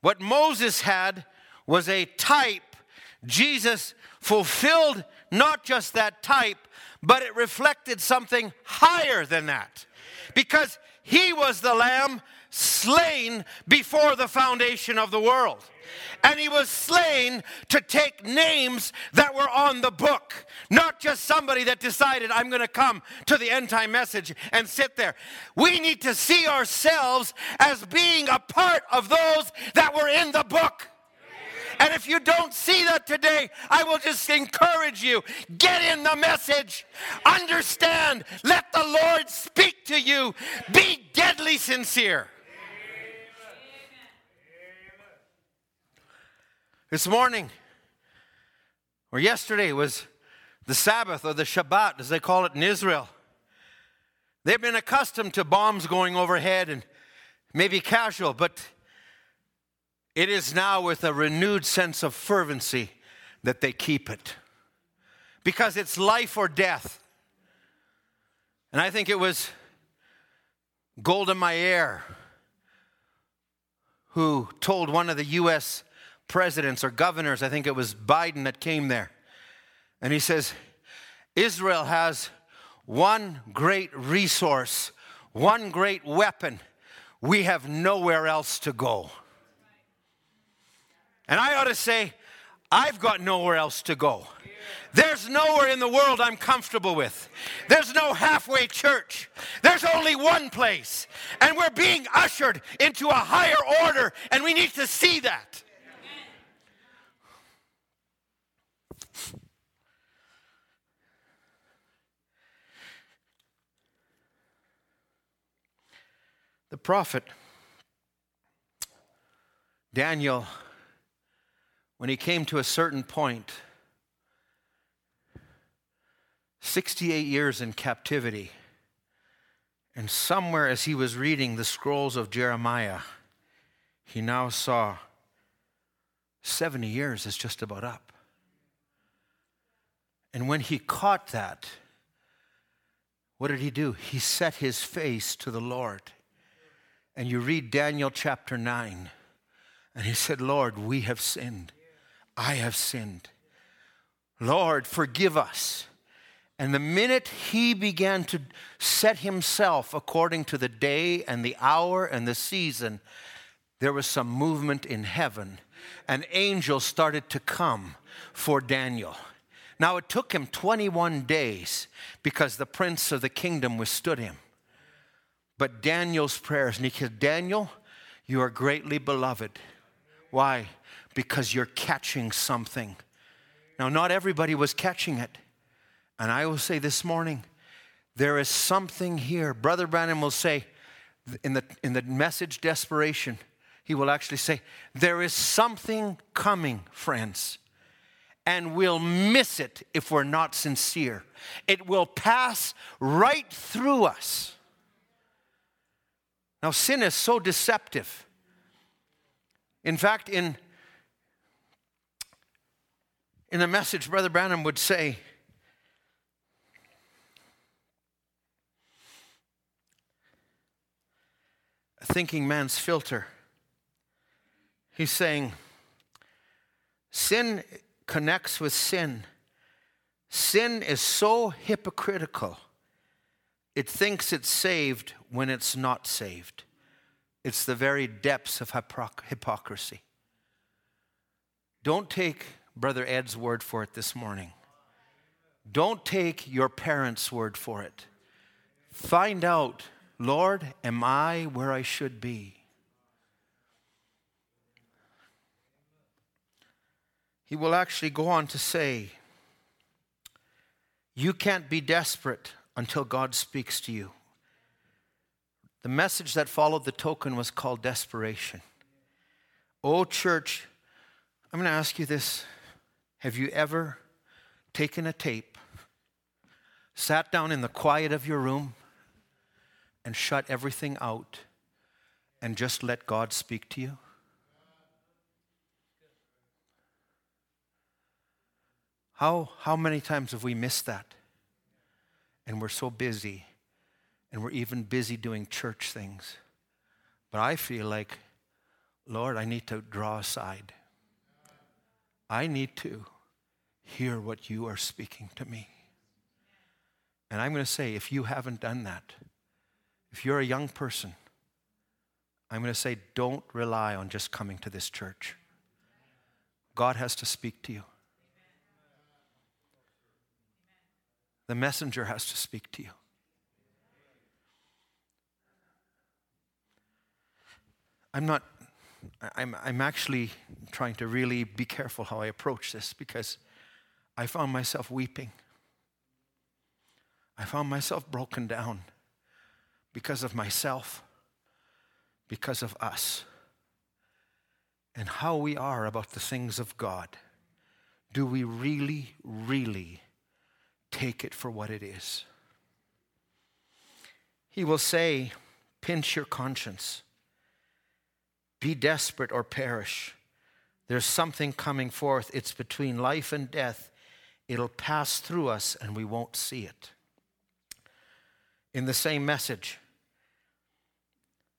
what Moses had was a type. Jesus fulfilled not just that type, but it reflected something higher than that. Because he was the lamb slain before the foundation of the world and he was slain to take names that were on the book, not just somebody that decided, I'm going to come to the end time message and sit there. We need to see ourselves as being a part of those that were in the book. And if you don't see that today, I will just encourage you get in the message, understand, let the Lord speak to you, be deadly sincere. This morning, or yesterday, was the Sabbath or the Shabbat, as they call it in Israel. They've been accustomed to bombs going overhead and maybe casual, but it is now with a renewed sense of fervency that they keep it because it's life or death. And I think it was Golda Meir who told one of the U.S. presidents or governors, I think it was Biden that came there, and he says, Israel has one great resource, one great weapon. We have nowhere else to go. And I ought to say, I've got nowhere else to go. There's nowhere in the world I'm comfortable with. There's no halfway church. There's only one place. And we're being ushered into a higher order, and we need to see that. The prophet Daniel, when he came to a certain point, 68 years in captivity, and somewhere as he was reading the scrolls of Jeremiah, he now saw 70 years is just about up. And when he caught that, what did he do? He set his face to the Lord and you read Daniel chapter 9, and he said, Lord, we have sinned. I have sinned. Lord, forgive us. And the minute he began to set himself according to the day and the hour and the season, there was some movement in heaven. An angel started to come for Daniel. Now it took him 21 days because the prince of the kingdom withstood him. But Daniel's prayers, and he said, Daniel, you are greatly beloved. Why? Because you're catching something. Now, not everybody was catching it. And I will say this morning, there is something here. Brother Branham will say in the, in the message Desperation, he will actually say, There is something coming, friends, and we'll miss it if we're not sincere. It will pass right through us. Now, sin is so deceptive. In fact, in, in a message, Brother Branham would say, A thinking man's filter. He's saying, sin connects with sin. Sin is so hypocritical it thinks it's saved when it's not saved. It's the very depths of hypocrisy. Don't take Brother Ed's word for it this morning. Don't take your parents' word for it. Find out, Lord, am I where I should be? He will actually go on to say, You can't be desperate until God speaks to you. The message that followed the token was called desperation. Oh, church, I'm going to ask you this. Have you ever taken a tape, sat down in the quiet of your room, and shut everything out and just let God speak to you? How, how many times have we missed that? And we're so busy, and we're even busy doing church things. But I feel like, Lord, I need to draw aside. I need to hear what you are speaking to me. And I'm going to say, if you haven't done that, if you're a young person, I'm going to say, don't rely on just coming to this church. God has to speak to you. The messenger has to speak to you. I'm not, I'm, I'm actually trying to really be careful how I approach this because I found myself weeping. I found myself broken down because of myself, because of us. and how we are about the things of God, do we really, really take it for what it is? He will say, pinch your conscience, be desperate or perish. There's something coming forth. It's between life and death. It'll pass through us and we won't see it. In the same message,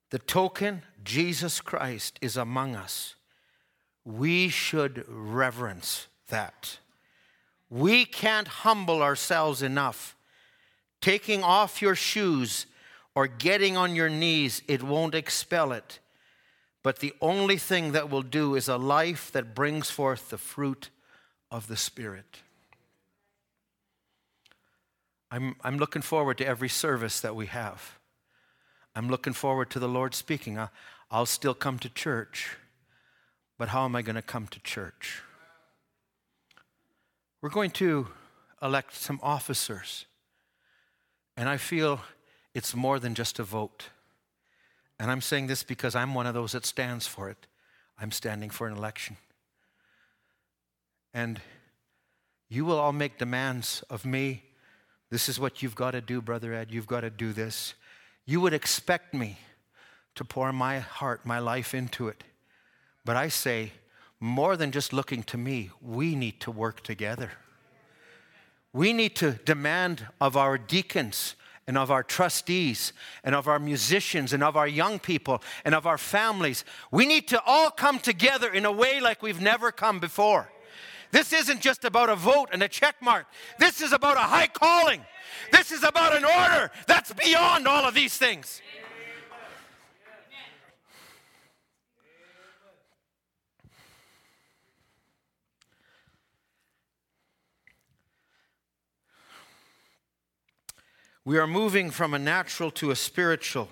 the token Jesus Christ is among us. We should reverence that. We can't humble ourselves enough. Taking off your shoes or getting on your knees, it won't expel it. But the only thing that will do is a life that brings forth the fruit of the Spirit. I'm, I'm looking forward to every service that we have. I'm looking forward to the Lord speaking. I'll, I'll still come to church, but how am I going to come to church? We're going to elect some officers, and I feel it's more than just a vote. And I'm saying this because I'm one of those that stands for it. I'm standing for an election. And you will all make demands of me. This is what you've got to do, Brother Ed. You've got to do this. You would expect me to pour my heart, my life into it. But I say, more than just looking to me, we need to work together. We need to demand of our deacons and of our trustees and of our musicians and of our young people and of our families. We need to all come together in a way like we've never come before. This isn't just about a vote and a check mark. This is about a high calling. This is about an order that's beyond all of these things. We are moving from a natural to a spiritual.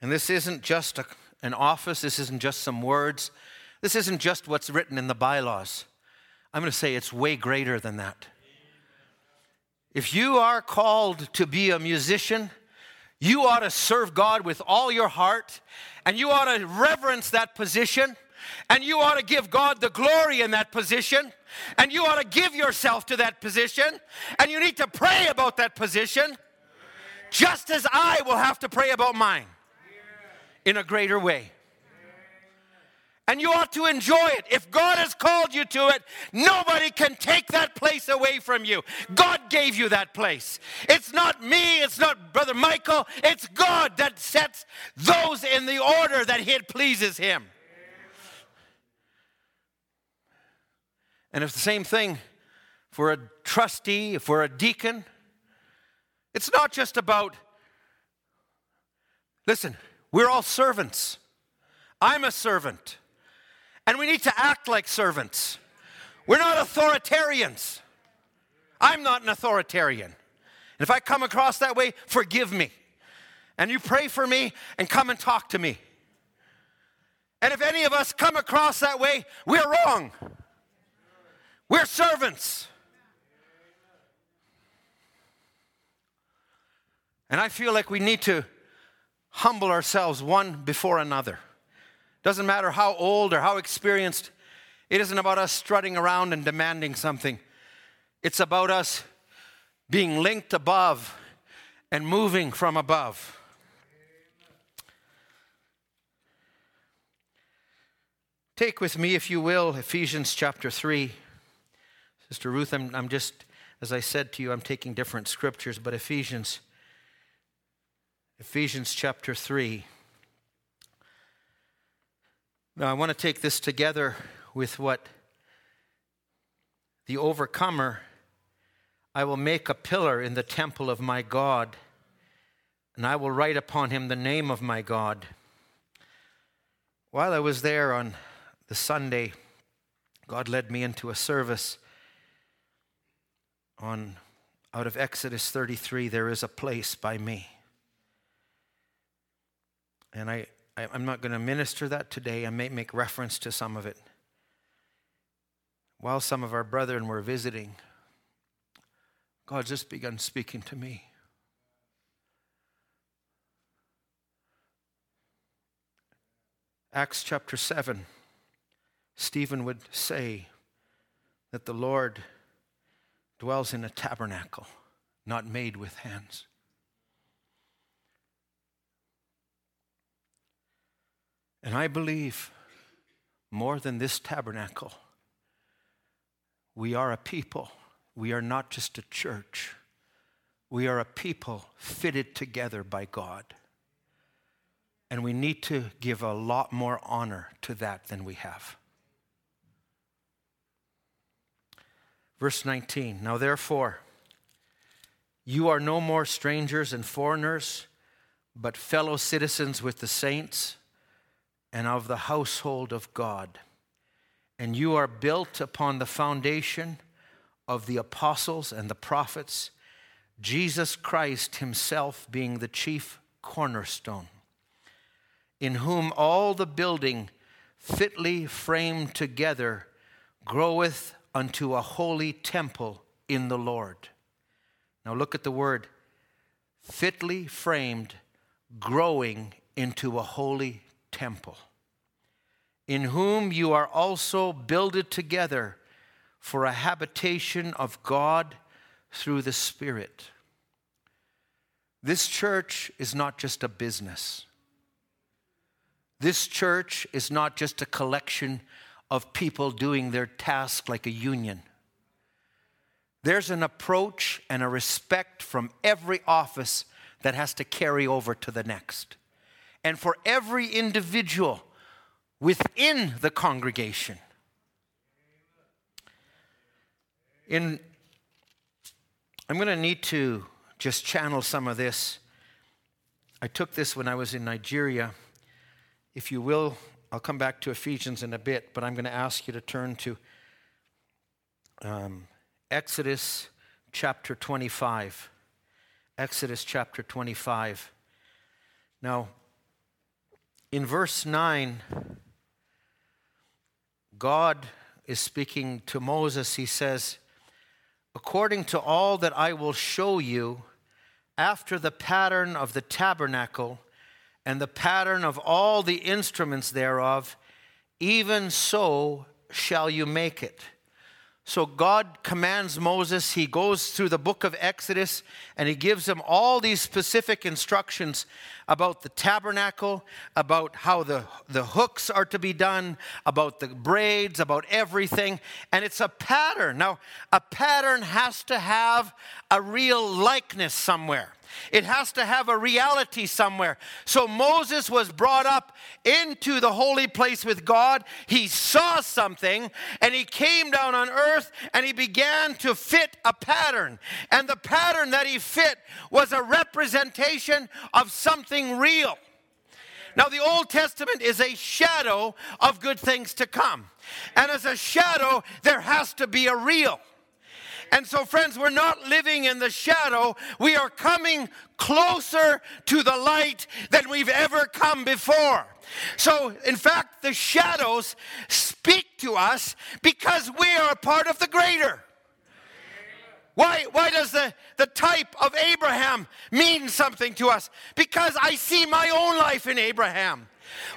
And this isn't just a, an office, this isn't just some words, this isn't just what's written in the bylaws. I'm going to say it's way greater than that. If you are called to be a musician, you ought to serve God with all your heart, and you ought to reverence that position, and you ought to give God the glory in that position. And you ought to give yourself to that position. And you need to pray about that position, just as I will have to pray about mine in a greater way. And you ought to enjoy it. If God has called you to it, nobody can take that place away from you. God gave you that place. It's not me, it's not Brother Michael, it's God that sets those in the order that it pleases Him. And it's the same thing for a trustee, if for a deacon. It's not just about, listen, we're all servants. I'm a servant. And we need to act like servants. We're not authoritarians. I'm not an authoritarian. And if I come across that way, forgive me. And you pray for me and come and talk to me. And if any of us come across that way, we're wrong. We're servants. And I feel like we need to humble ourselves one before another. Doesn't matter how old or how experienced, it isn't about us strutting around and demanding something. It's about us being linked above and moving from above. Take with me, if you will, Ephesians chapter 3. Sister Ruth, I'm, I'm just, as I said to you, I'm taking different scriptures, but Ephesians, Ephesians chapter 3. Now, I want to take this together with what the overcomer, I will make a pillar in the temple of my God, and I will write upon him the name of my God. While I was there on the Sunday, God led me into a service on out of Exodus 33, there is a place by me. And I, I, am not going to minister that today. I may make reference to some of it. While some of our brethren were visiting, God just begun speaking to me. Acts chapter 7, Stephen would say that the Lord dwells in a tabernacle not made with hands. And I believe more than this tabernacle, we are a people. We are not just a church. We are a people fitted together by God. And we need to give a lot more honor to that than we have. Verse 19 Now therefore, you are no more strangers and foreigners, but fellow citizens with the saints and of the household of God. And you are built upon the foundation of the apostles and the prophets, Jesus Christ Himself being the chief cornerstone, in whom all the building fitly framed together groweth unto a holy temple in the Lord. Now look at the word fitly framed, growing into a holy temple, in whom you are also builded together for a habitation of God through the Spirit. This church is not just a business. This church is not just a collection of people doing their task like a union. There's an approach and a respect from every office that has to carry over to the next. And for every individual within the congregation. In, I'm going to need to just channel some of this. I took this when I was in Nigeria. If you will, I'll come back to Ephesians in a bit, but I'm going to ask you to turn to um, Exodus chapter 25. Exodus chapter 25. Now, in verse 9, God is speaking to Moses. He says, According to all that I will show you, after the pattern of the tabernacle and the pattern of all the instruments thereof, even so shall you make it. So God commands Moses, he goes through the book of Exodus and he gives him all these specific instructions about the tabernacle, about how the, the hooks are to be done, about the braids, about everything. And it's a pattern. Now, a pattern has to have a real likeness somewhere. It has to have a reality somewhere. So Moses was brought up into the holy place with God. He saw something and he came down on earth and he began to fit a pattern. And the pattern that he fit was a representation of something real. Now, the Old Testament is a shadow of good things to come. And as a shadow, there has to be a real. And so, friends, we're not living in the shadow. We are coming closer to the light than we've ever come before. So, in fact, the shadows speak to us because we are a part of the greater. Why, why does the, the type of Abraham mean something to us? Because I see my own life in Abraham.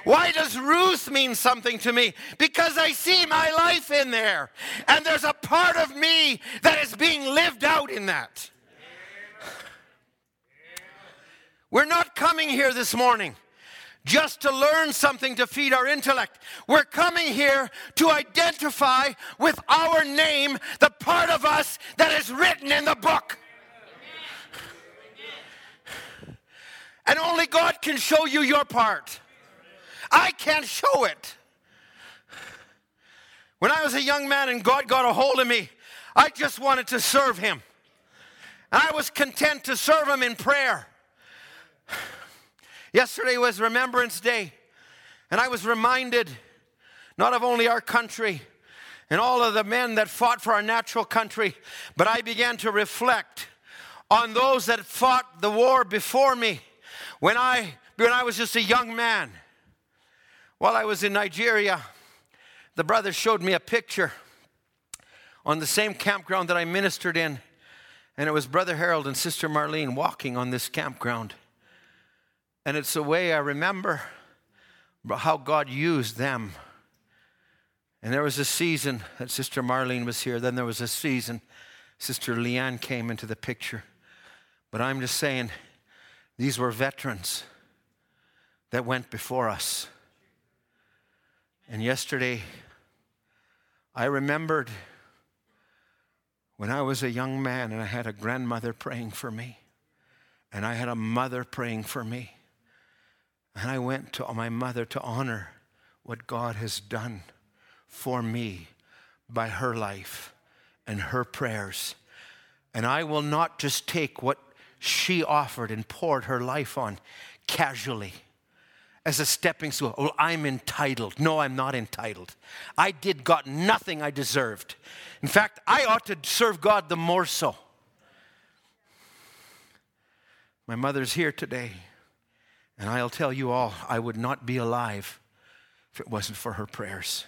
Why does Ruth mean something to me? Because I see my life in there. And there's a part of me that is being lived out in that. We're not coming here this morning just to learn something to feed our intellect. We're coming here to identify with our name the part of us that is written in the book. And only God can show you your part. I can't show it. When I was a young man and God got a hold of me, I just wanted to serve Him. And I was content to serve Him in prayer. Yesterday was Remembrance Day, and I was reminded not of only our country and all of the men that fought for our natural country, but I began to reflect on those that fought the war before me when I, when I was just a young man. While I was in Nigeria, the brother showed me a picture on the same campground that I ministered in, and it was Brother Harold and Sister Marlene walking on this campground. And it's a way I remember how God used them. And there was a season that Sister Marlene was here. Then there was a season Sister Leanne came into the picture. But I'm just saying, these were veterans that went before us. And yesterday, I remembered when I was a young man and I had a grandmother praying for me, and I had a mother praying for me. And I went to my mother to honor what God has done for me by her life and her prayers. And I will not just take what she offered and poured her life on casually as a stepping stone. Oh, I'm entitled. No, I'm not entitled. I did got nothing I deserved. In fact, I ought to serve God the more so. My mother's here today, and I'll tell you all, I would not be alive if it wasn't for her prayers.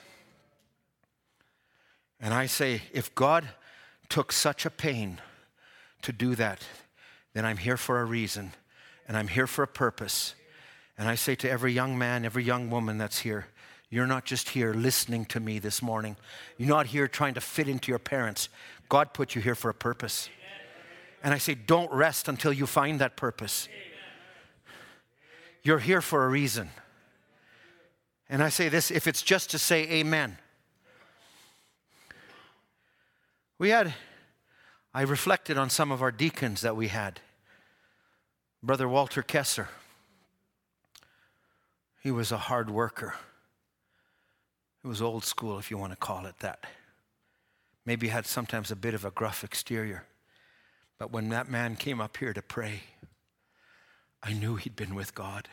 And I say, if God took such a pain to do that, then I'm here for a reason, and I'm here for a purpose. And I say to every young man, every young woman that's here, you're not just here listening to me this morning. You're not here trying to fit into your parents. God put you here for a purpose. And I say, don't rest until you find that purpose. You're here for a reason. And I say this if it's just to say amen. We had, I reflected on some of our deacons that we had. Brother Walter Kesser. He was a hard worker. It was old school, if you want to call it that. Maybe had sometimes a bit of a gruff exterior. But when that man came up here to pray, I knew he'd been with God.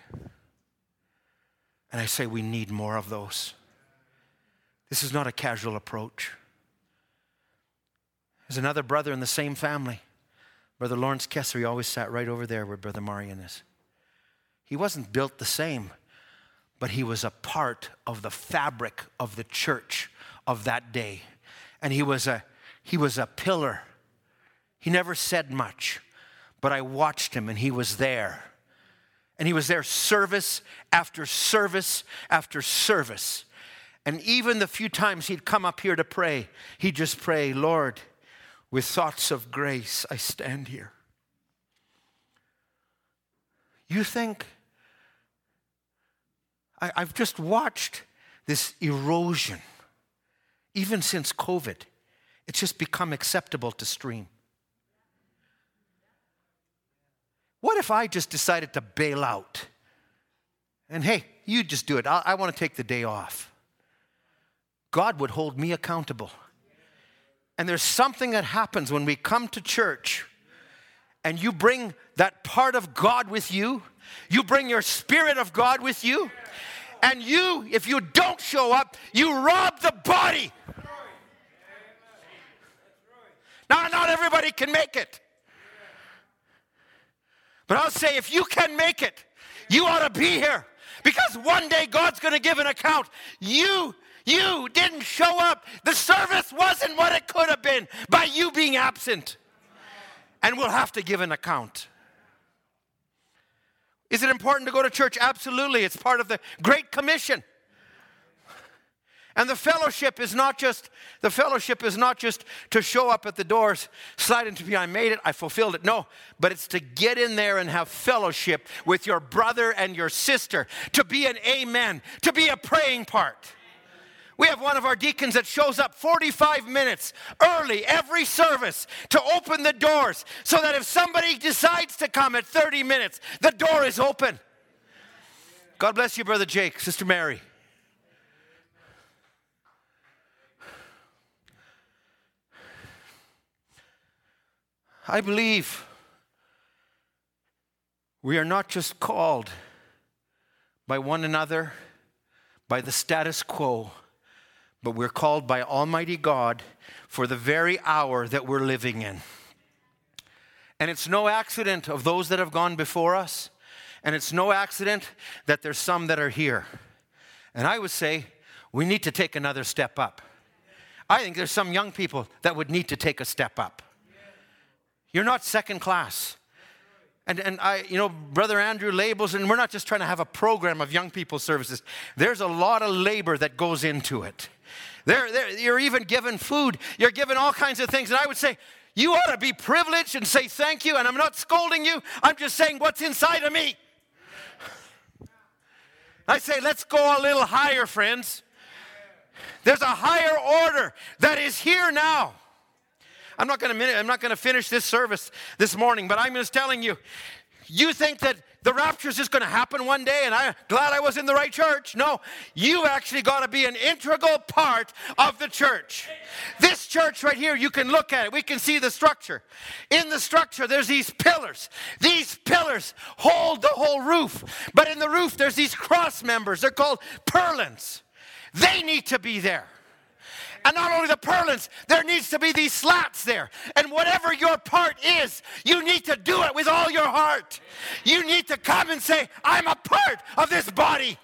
And I say we need more of those. This is not a casual approach. There's another brother in the same family, Brother Lawrence Kessler. He always sat right over there where Brother Marion is. He wasn't built the same, but he was a part of the fabric of the church of that day. And he was a, he was a pillar. He never said much, but I watched him and he was there. And he was there service after service after service. And even the few times he'd come up here to pray, he'd just pray, Lord, with thoughts of grace, I stand here. You think I, I've just watched this erosion, even since COVID. It's just become acceptable to stream. What if I just decided to bail out? And hey, you just do it. I, I want to take the day off. God would hold me accountable. And there's something that happens when we come to church and you bring that part of God with you, you bring your spirit of God with you, and you, if you don't show up, you rob the body. Now, not everybody can make it. But I'll say, if you can make it, you ought to be here. Because one day God's going to give an account. You, you didn't show up. The service wasn't what it could have been by you being absent. And we'll have to give an account. Is it important to go to church? Absolutely. It's part of the Great Commission. And the fellowship is not just the fellowship is not just to show up at the doors, slide into me, I made it, I fulfilled it. No, but it's to get in there and have fellowship with your brother and your sister, to be an amen, to be a praying part. We have one of our deacons that shows up 45 minutes early every service to open the doors so that if somebody decides to come at 30 minutes, the door is open. God bless you, Brother Jake, Sister Mary. I believe we are not just called by one another, by the status quo but we're called by Almighty God for the very hour that we're living in. And it's no accident of those that have gone before us, and it's no accident that there's some that are here. And I would say we need to take another step up. I think there's some young people that would need to take a step up. You're not second class. And, and I, you know, Brother Andrew labels, and we're not just trying to have a program of young people services. There's a lot of labor that goes into it. There, you're even given food, you're given all kinds of things. And I would say, you ought to be privileged and say thank you. And I'm not scolding you, I'm just saying what's inside of me. I say, let's go a little higher, friends. There's a higher order that is here now. I'm not going to I'm not going to finish this service this morning, but I'm just telling you, you think that the rapture is just going to happen one day and I'm glad I was in the right church. No, you actually got to be an integral part of the church. This church right here, you can look at it. We can see the structure. In the structure, there's these pillars. These pillars hold the whole roof. But in the roof, there's these cross members. They're called purlins. They need to be there. And not only the purlins, there needs to be these slats there. And whatever your part is, you need to do it with all your heart. You need to come and say, I'm a part of this body.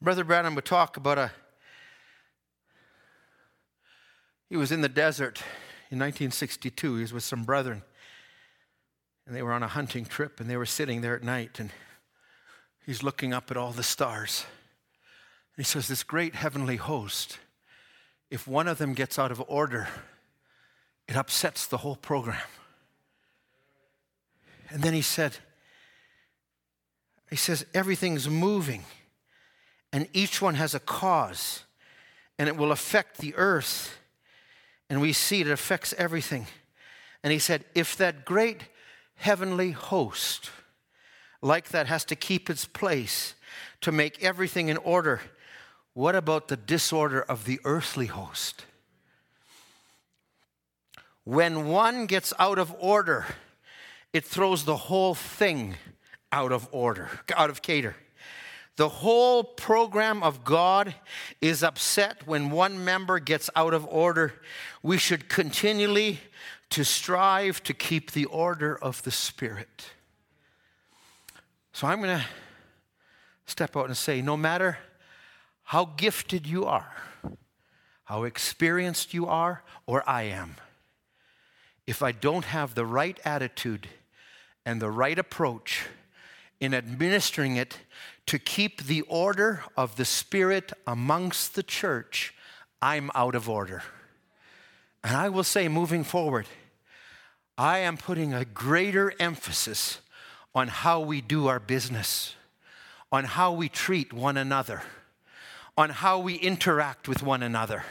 Brother Branham would talk about a. He was in the desert in 1962. He was with some brethren and they were on a hunting trip and they were sitting there at night and he's looking up at all the stars. And he says, This great heavenly host, if one of them gets out of order, it upsets the whole program. And then he said, He says, everything's moving and each one has a cause and it will affect the earth. And we see it affects everything. And he said, if that great heavenly host like that has to keep its place to make everything in order. What about the disorder of the earthly host? When one gets out of order, it throws the whole thing out of order, out of cater. The whole program of God is upset when one member gets out of order. We should continually to strive to keep the order of the Spirit. So I'm going to step out and say no matter how gifted you are, how experienced you are, or I am, if I don't have the right attitude and the right approach in administering it to keep the order of the Spirit amongst the church, I'm out of order. And I will say, moving forward, I am putting a greater emphasis on how we do our business, on how we treat one another, on how we interact with one another.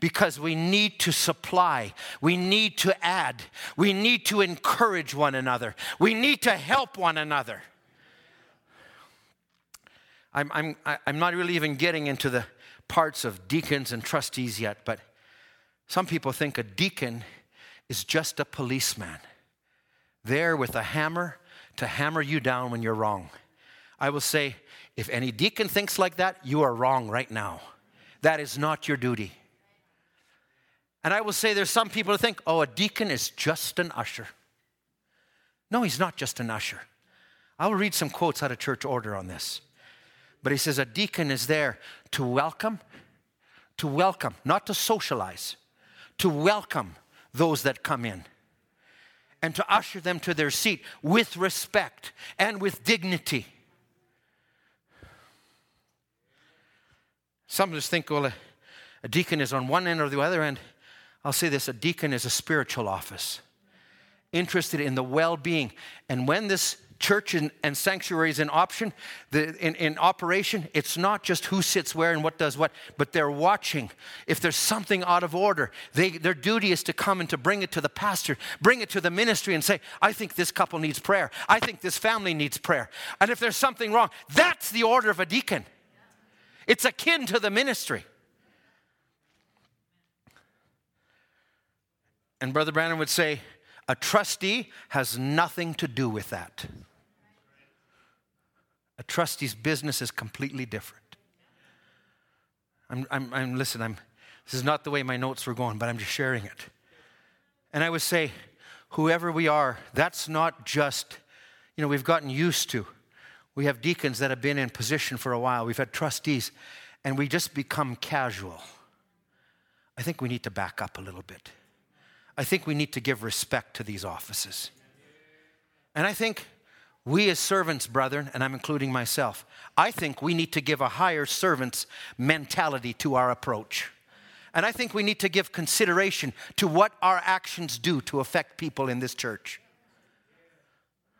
Because we need to supply, we need to add, we need to encourage one another, we need to help one another. I'm, I'm, I'm not really even getting into the parts of deacons and trustees yet, but some people think a deacon is just a policeman, there with a hammer to hammer you down when you're wrong. I will say, if any deacon thinks like that, you are wrong right now. That is not your duty. And I will say there's some people who think, oh, a deacon is just an usher. No, he's not just an usher. I will read some quotes out of church order on this. But he says a deacon is there to welcome, to welcome, not to socialize, to welcome those that come in and to usher them to their seat with respect and with dignity. Some just think, well, a, a, deacon is on one end or the other end. I'll say this a deacon is a spiritual office, interested in the well being. And when this church and, and sanctuaries in option, the, in, in operation, it's not just who sits where and what does what, but they're watching. If there's something out of order, they, their duty is to come and to bring it to the pastor, bring it to the ministry and say, I think this couple needs prayer. I think this family needs prayer. And if there's something wrong, that's the order of a deacon. It's akin to the ministry. And Brother Branham would say, a trustee has nothing to do with that. A trustee's business is completely different. I'm, I'm, I'm listen, I'm, this is not the way my notes were going, but I'm just sharing it. And I would say, whoever we are, that's not just, you know, we've gotten used to. We have deacons that have been in position for a while. We've had trustees, and we just become casual. I think we need to back up a little bit. I think we need to give respect to these offices. And I think we as servants, brethren, and I'm including myself, I think we need to give a higher servant's mentality to our approach. And I think we need to give consideration to what our actions do to affect people in this church.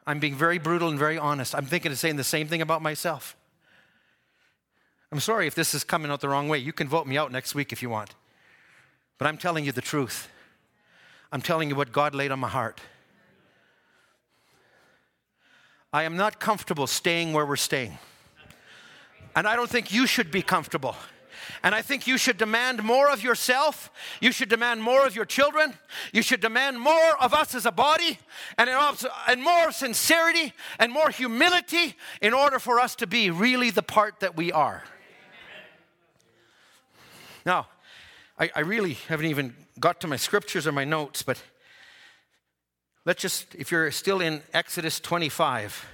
I'm being very brutal and very honest. I'm thinking of saying the same thing about myself. I'm sorry if this is coming out the wrong way. You can vote me out next week if you want. But I'm telling you the truth. I'm telling you what God laid on my heart. I am not comfortable staying where we're staying. And I don't think you should be comfortable. And I think you should demand more of yourself. You should demand more of your children. You should demand more of us as a body and, and more sincerity and more humility in order for us to be really the part that we are. Now, I, I really haven't even got to my scriptures or my notes, but let's just, if you're still in Exodus 25,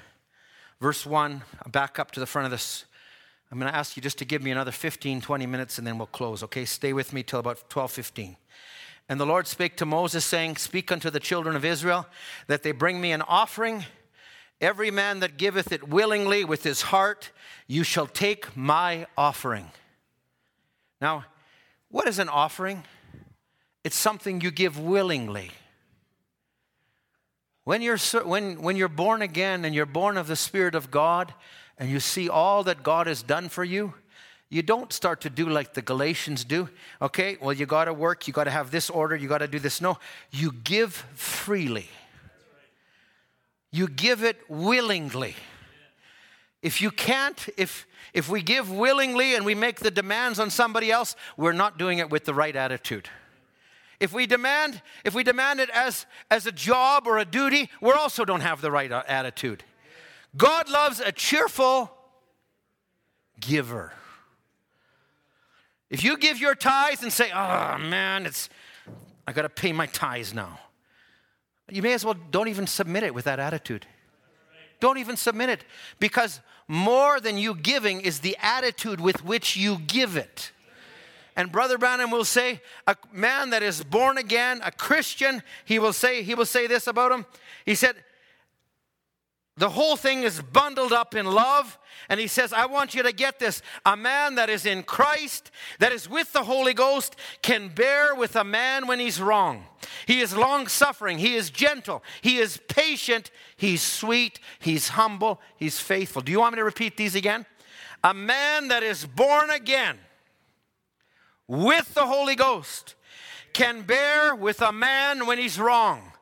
verse 1, back up to the front of this I'm going to ask you just to give me another 15, 20 minutes and then we'll close, okay? Stay with me till about 12, 15. And the Lord spake to Moses, saying, Speak unto the children of Israel that they bring me an offering. Every man that giveth it willingly with his heart, you shall take my offering. Now, what is an offering? It's something you give willingly. When you're, when, when you're born again and you're born of the Spirit of God, and you see all that God has done for you, you don't start to do like the Galatians do. Okay, well, you got to work, you got to have this order, you got to do this. No, you give freely, you give it willingly. If you can't, if, if we give willingly and we make the demands on somebody else, we're not doing it with the right attitude. If we demand, if we demand it as, as a job or a duty, we also don't have the right uh, attitude. God loves a cheerful giver. If you give your tithes and say, oh man, it's, I got to pay my tithes now, you may as well don't even submit it with that attitude. Don't even submit it because more than you giving is the attitude with which you give it. And Brother Branham will say, a man that is born again, a Christian, he will say, he will say this about him. He said, the whole thing is bundled up in love. And he says, I want you to get this. A man that is in Christ, that is with the Holy Ghost, can bear with a man when he's wrong. He is long suffering. He is gentle. He is patient. He's sweet. He's humble. He's faithful. Do you want me to repeat these again? A man that is born again with the Holy Ghost can bear with a man when he's wrong.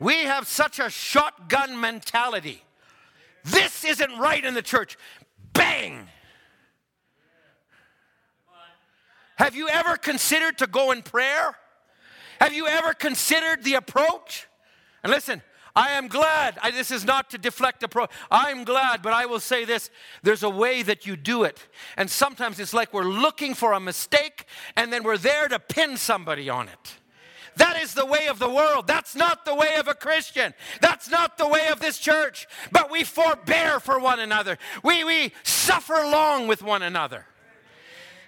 We have such a shotgun mentality. This isn't right in the church. Bang! Have you ever considered to go in prayer? Have you ever considered the approach? And listen, I am glad. I, this is not to deflect approach. I'm glad, but I will say this there's a way that you do it. And sometimes it's like we're looking for a mistake and then we're there to pin somebody on it. That is the way of the world. That's not the way of a Christian. That's not the way of this church. But we forbear for one another, we, we suffer long with one another.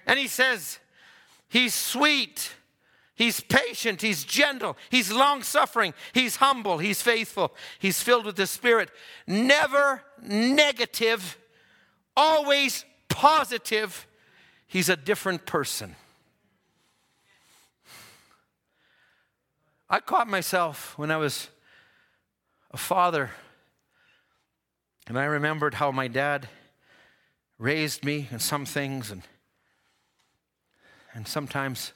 And he says, He's sweet. He's patient, he's gentle, he's long suffering, he's humble, he's faithful, he's filled with the Spirit. Never negative, always positive. He's a different person. I caught myself when I was a father, and I remembered how my dad raised me in some things, and, and sometimes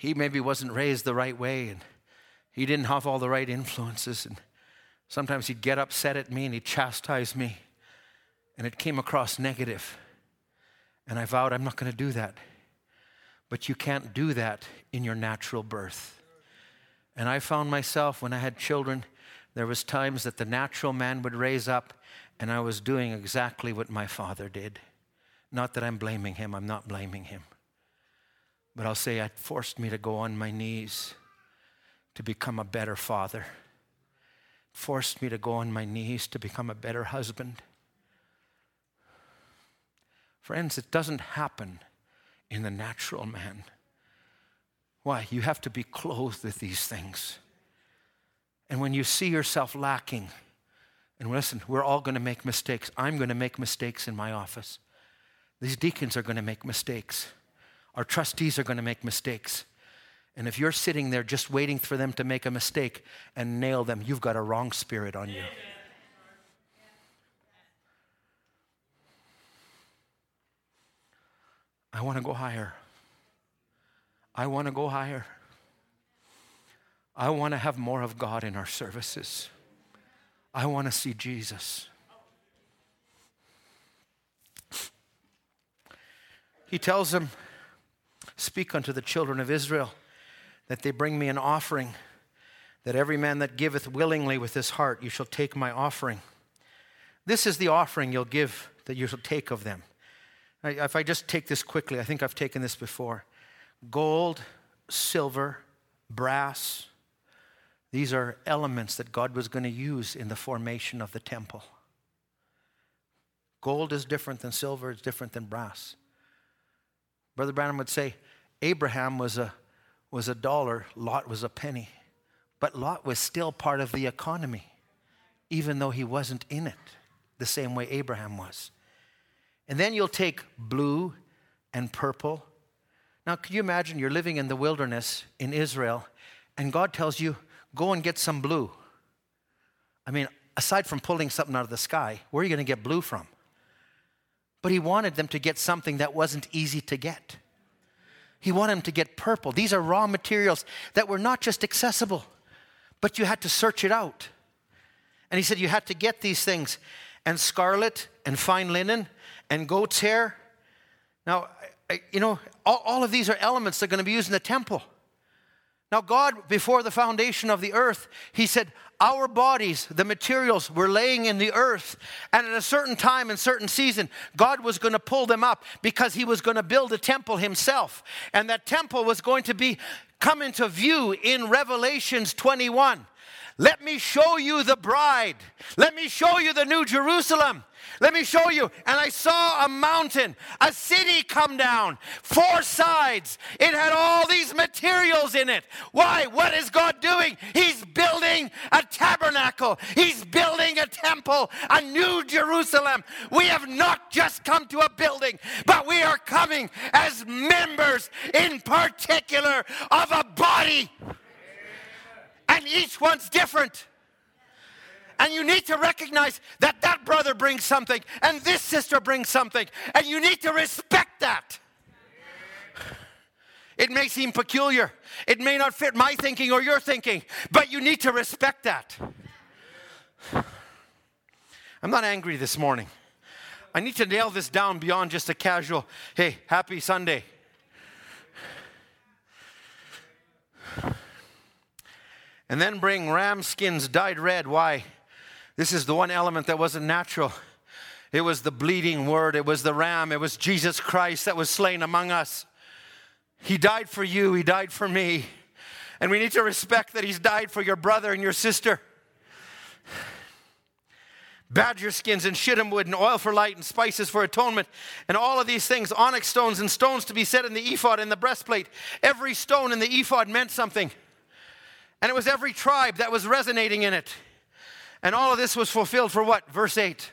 he maybe wasn't raised the right way, and he didn't have all the right influences, and sometimes he'd get upset at me and he'd chastise me, and it came across negative. And I vowed, I'm not going to do that. But you can't do that in your natural birth. And I found myself when I had children, there was times that the natural man would raise up and I was doing exactly what my father did. Not that I'm blaming him, I'm not blaming him. But I'll say it forced me to go on my knees to become a better father, forced me to go on my knees to become a better husband. Friends, it doesn't happen in the natural man. Why? You have to be clothed with these things. And when you see yourself lacking, and listen, we're all going to make mistakes. I'm going to make mistakes in my office. These deacons are going to make mistakes. Our trustees are going to make mistakes. And if you're sitting there just waiting for them to make a mistake and nail them, you've got a wrong spirit on you. I want to go higher. I want to go higher. I want to have more of God in our services. I want to see Jesus. He tells them, Speak unto the children of Israel that they bring me an offering, that every man that giveth willingly with his heart, you shall take my offering. This is the offering you'll give that you shall take of them. If I just take this quickly, I think I've taken this before gold, silver, brass, these are elements that God was going to use in the formation of the temple. Gold is different than silver, it's different than brass. Brother Branham would say Abraham was a, was a dollar, Lot was a penny. But Lot was still part of the economy, even though he wasn't in it the same way Abraham was. And then you'll take blue and purple. Now, can you imagine you're living in the wilderness in Israel, and God tells you, go and get some blue. I mean, aside from pulling something out of the sky, where are you going to get blue from? But he wanted them to get something that wasn't easy to get. He wanted them to get purple. These are raw materials that were not just accessible, but you had to search it out. And he said you had to get these things and scarlet and fine linen and goat's hair. Now, you know, all, all of these are elements that are going to be used in the temple. Now, God, before the foundation of the earth, He said, Our bodies, the materials, were laying in the earth. And at a certain time and certain season, God was going to pull them up because He was going to build a temple Himself. And that temple was going to be come into view in Revelations 21. Let me show you the bride. Let me show you the new Jerusalem. Let me show you. And I saw a mountain, a city come down, four sides. It had all these materials in it. Why? What is God doing? He's building a tabernacle, He's building a temple, a new Jerusalem. We have not just come to a building, but we are coming as members in particular of a body. Each one's different. And you need to recognize that that brother brings something and this sister brings something. And you need to respect that. It may seem peculiar. It may not fit my thinking or your thinking, but you need to respect that. I'm not angry this morning. I need to nail this down beyond just a casual, hey, happy Sunday. And then bring ram skins dyed red. Why? This is the one element that wasn't natural. It was the bleeding word, it was the ram, it was Jesus Christ that was slain among us. He died for you, He died for me. And we need to respect that He's died for your brother and your sister. Badger skins and shittim wood and oil for light and spices for atonement and all of these things, onyx stones and stones to be set in the ephod and the breastplate. Every stone in the ephod meant something. And it was every tribe that was resonating in it. And all of this was fulfilled for what? Verse 8.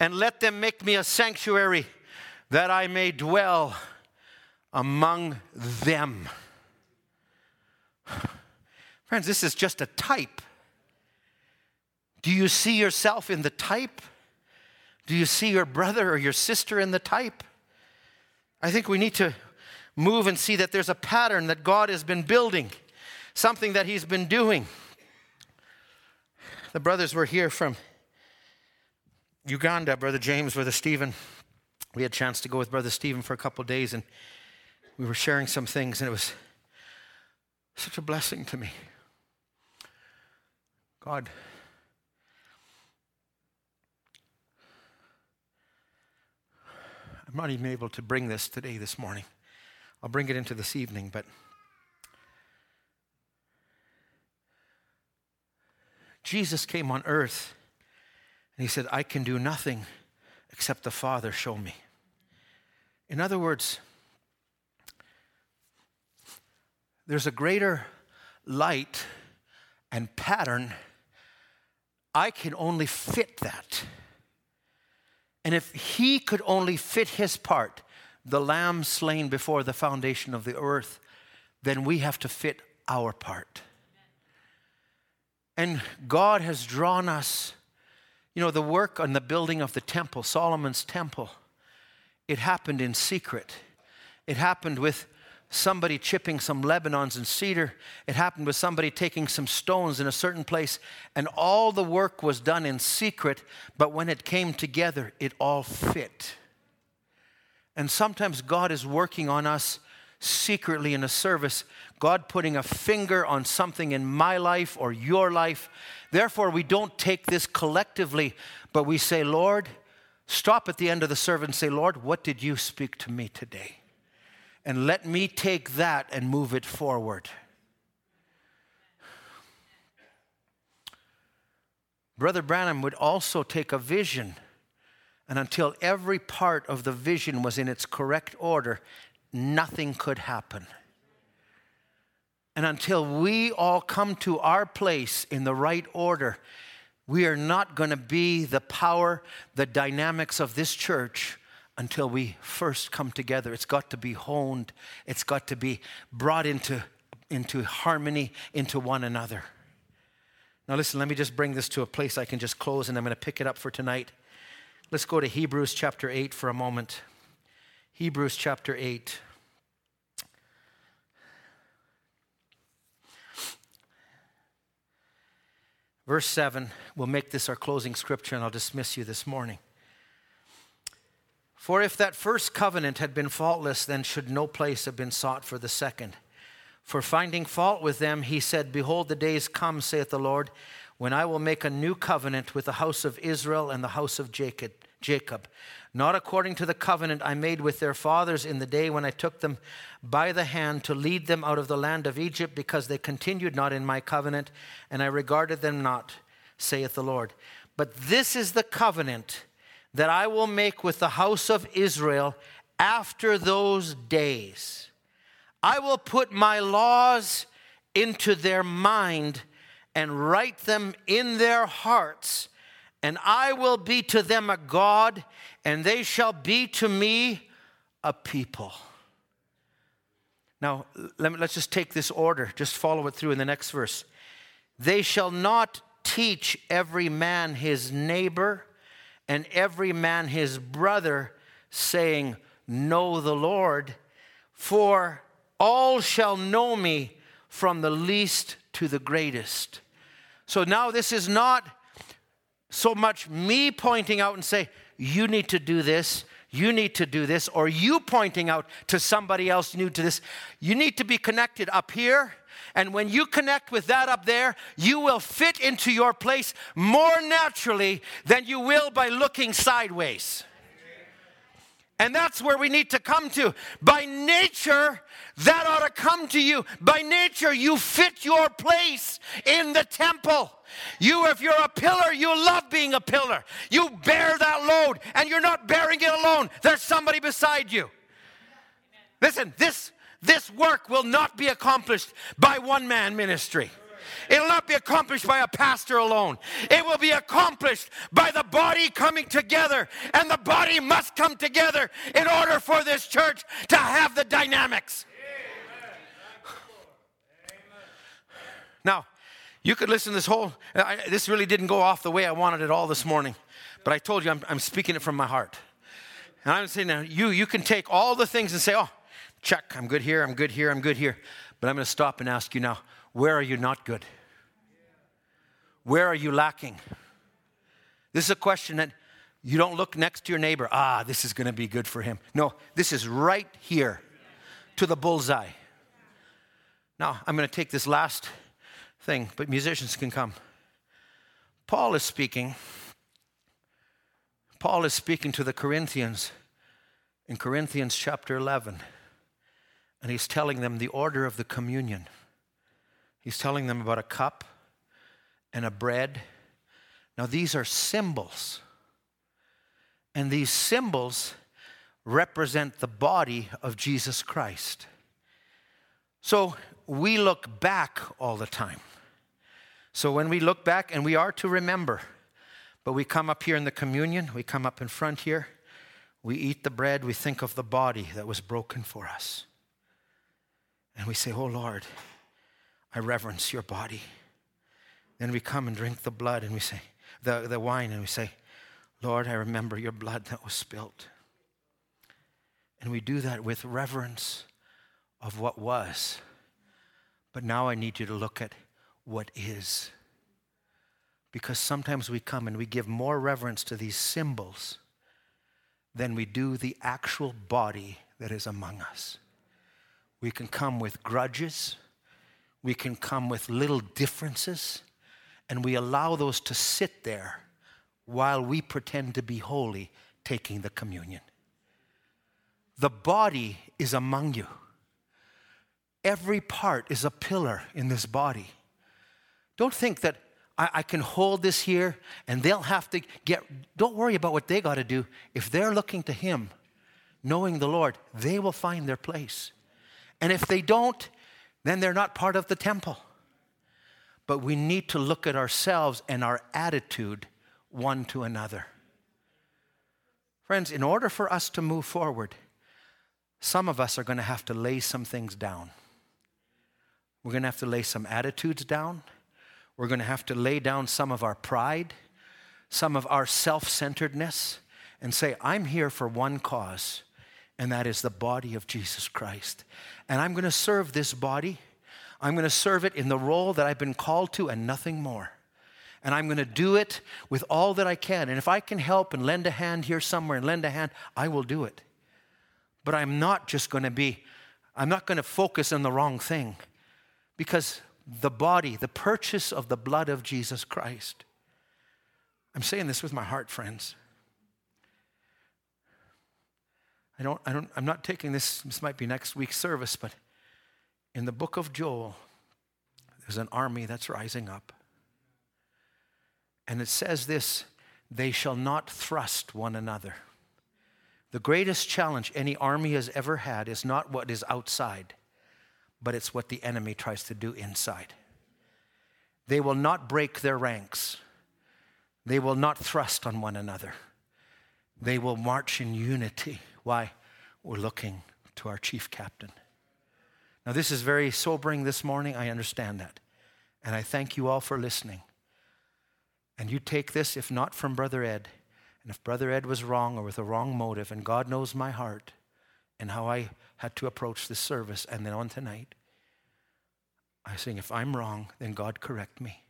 And let them make me a sanctuary that I may dwell among them. Friends, this is just a type. Do you see yourself in the type? Do you see your brother or your sister in the type? I think we need to move and see that there's a pattern that God has been building, something that He's been doing. The brothers were here from Uganda, Brother James, Brother Stephen. We had a chance to go with Brother Stephen for a couple days, and we were sharing some things, and it was such a blessing to me. God, I'm not even able to bring this today, this morning. I'll bring it into this evening, but Jesus came on earth and he said, I can do nothing except the Father show me. In other words, there's a greater light and pattern. I can only fit that. And if he could only fit his part, the lamb slain before the foundation of the earth, then we have to fit our part. And God has drawn us, you know, the work on the building of the temple, Solomon's temple, it happened in secret. It happened with somebody chipping some Lebanons and cedar. It happened with somebody taking some stones in a certain place. And all the work was done in secret, but when it came together, it all fit. And sometimes God is working on us secretly in a service, God putting a finger on something in my life or your life. Therefore, we don't take this collectively, but we say, Lord, stop at the end of the service and say, Lord, what did you speak to me today? And let me take that and move it forward. Brother Branham would also take a vision, and until every part of the vision was in its correct order, nothing could happen. And until we all come to our place in the right order, we are not going to be the power, the dynamics of this church until we first come together. It's got to be honed, it's got to be brought into, into harmony, into one another. Now, listen, let me just bring this to a place I can just close and I'm going to pick it up for tonight. Let's go to Hebrews chapter 8 for a moment. Hebrews chapter 8. Verse 7, we'll make this our closing scripture and I'll dismiss you this morning. For if that first covenant had been faultless, then should no place have been sought for the second. For finding fault with them, he said, Behold, the days come, saith the Lord, when I will make a new covenant with the house of Israel and the house of Jacob Jacob, not according to the covenant I made with their fathers in the day when I took them by the hand to lead them out of the land of Egypt, because they continued not in my covenant, and I regarded them not, saith the Lord. But this is the covenant that I will make with the house of Israel after those days. I will put my laws into their mind and write them in their hearts and I will be to them a God, and they shall be to me a people. Now, let me, let's just take this order, just follow it through in the next verse. They shall not teach every man his neighbor and every man his brother, saying, Know the Lord, for all shall know me from the least to the greatest. So now this is not so much me pointing out and say, you need to do this, you need to do this, or you pointing out to somebody else new to this. You need to be connected up here. And when you connect with that up there, you will fit into your place more naturally than you will by looking sideways. And that's where we need to come to. By nature, that ought to come to you. By nature, you fit your place in the temple. You, if you're a pillar, you love being a pillar. You bear that load, and you're not bearing it alone. There's somebody beside you. Listen, this, this work will not be accomplished by one man ministry. It'll not be accomplished by a pastor alone. It will be accomplished by the body coming together. And the body must come together in order for this church to have the dynamics. Now, you could listen this whole, I, this really didn't go off the way I wanted it all this morning, but I told you I'm, I'm speaking it from my heart. And I'm saying now, you, you can take all the things and say, oh, check, I'm good here, I'm good here, I'm good here. But I'm going to stop and ask you now, where are you not good? Where are you lacking? This is a question that you don't look next to your neighbor, ah, this is going to be good for him. No, this is right here to the bullseye. Now, I'm going to take this last thing, but musicians can come. Paul is speaking. Paul is speaking to the Corinthians in Corinthians chapter 11, and he's telling them the order of the communion. He's telling them about a cup and a bread. Now, these are symbols. And these symbols represent the body of Jesus Christ. So we look back all the time. So when we look back, and we are to remember, but we come up here in the communion, we come up in front here, we eat the bread, we think of the body that was broken for us. And we say, Oh Lord, I reverence your body. Then we come and drink the blood and we say, the, the wine, and we say, Lord, I remember your blood that was spilt. And we do that with reverence of what was. But now I need you to look at what is. Because sometimes we come and we give more reverence to these symbols than we do the actual body that is among us. We can come with grudges, we can come with little differences, and we allow those to sit there while we pretend to be holy taking the communion. The body is among you. Every part is a pillar in this body. Don't think that I, I can hold this here and they'll have to get, don't worry about what they got to do. If they're looking to Him, knowing the Lord, they will find their place. And if they don't, then they're not part of the temple. But we need to look at ourselves and our attitude one to another. Friends, in order for us to move forward, some of us are going to have to lay some things down. We're going to have to lay some attitudes down. We're going to have to lay down some of our pride, some of our self centeredness, and say, I'm here for one cause, and that is the body of Jesus Christ. And I'm going to serve this body. I'm going to serve it in the role that I've been called to and nothing more. And I'm going to do it with all that I can. And if I can help and lend a hand here somewhere and lend a hand, I will do it. But I'm not just going to be, I'm not going to focus on the wrong thing because the body, the purchase of the blood of Jesus Christ. I'm saying this with my heart, friends. I don't, I don't, I'm not taking this, this might be next week's service, but in the book of Joel, there's an army that's rising up. And it says this they shall not thrust one another. The greatest challenge any army has ever had is not what is outside, but it's what the enemy tries to do inside. They will not break their ranks. They will not thrust on one another. They will march in unity. Why? We're looking to our chief captain. Now, this is very sobering this morning. I understand that. And I thank you all for listening. And you take this, if not from Brother Ed, and if Brother Ed was wrong or with a wrong motive, and God knows my heart and how I had to approach this service and then on tonight, I saying, if I'm wrong, then God correct me.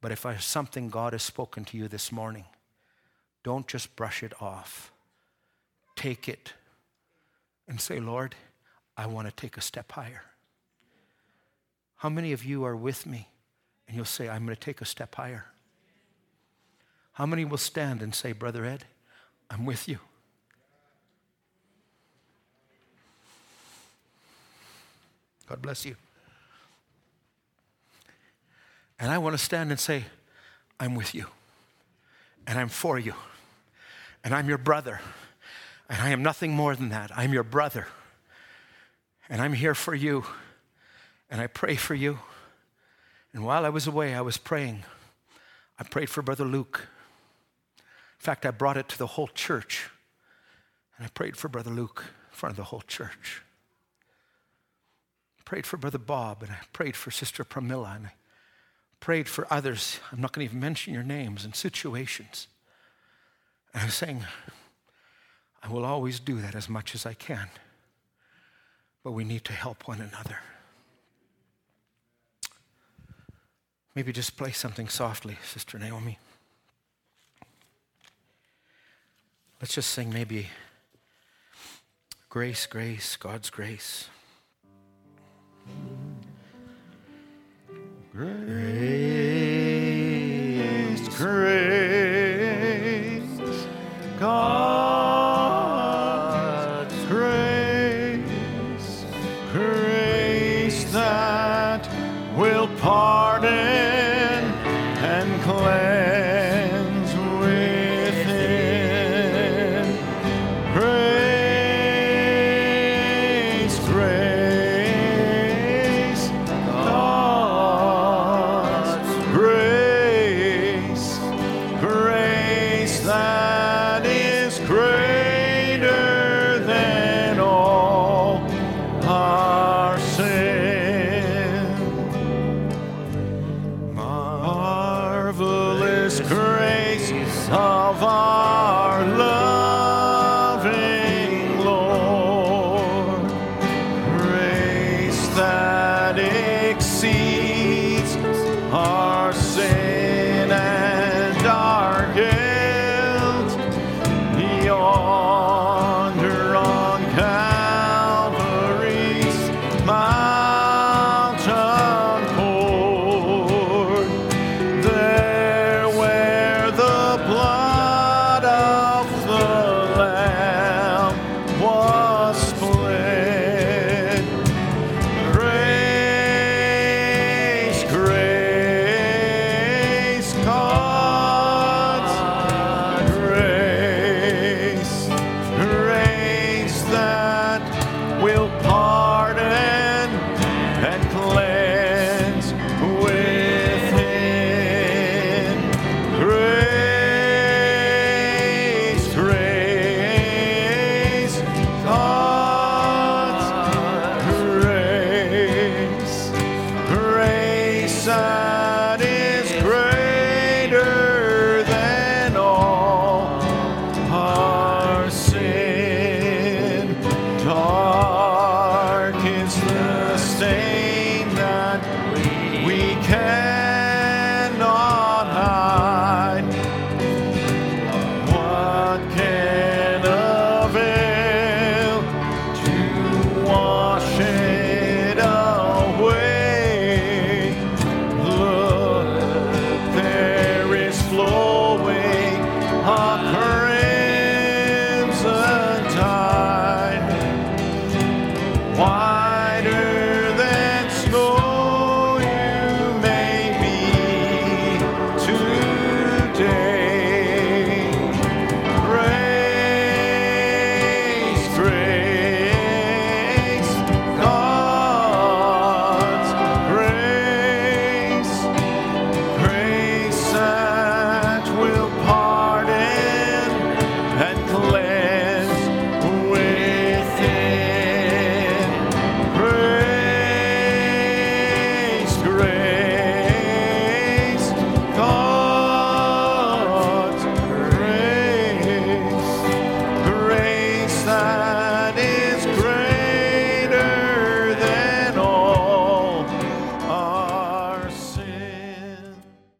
But if there's something God has spoken to you this morning, don't just brush it off. Take it and say, Lord, I want to take a step higher. How many of you are with me and you'll say, I'm going to take a step higher? How many will stand and say, Brother Ed, I'm with you? God bless you. And I want to stand and say, I'm with you. And I'm for you. And I'm your brother. And I am nothing more than that. I'm your brother. And I'm here for you. And I pray for you. And while I was away, I was praying. I prayed for Brother Luke. In fact, I brought it to the whole church. And I prayed for Brother Luke in front of the whole church. I prayed for Brother Bob, and I prayed for Sister Pramila, and I prayed for others. I'm not going to even mention your names and situations. And I'm saying, I will always do that as much as I can. But we need to help one another. Maybe just play something softly, Sister Naomi. Let's just sing maybe Grace, Grace, God's Grace. Grace, grace, God's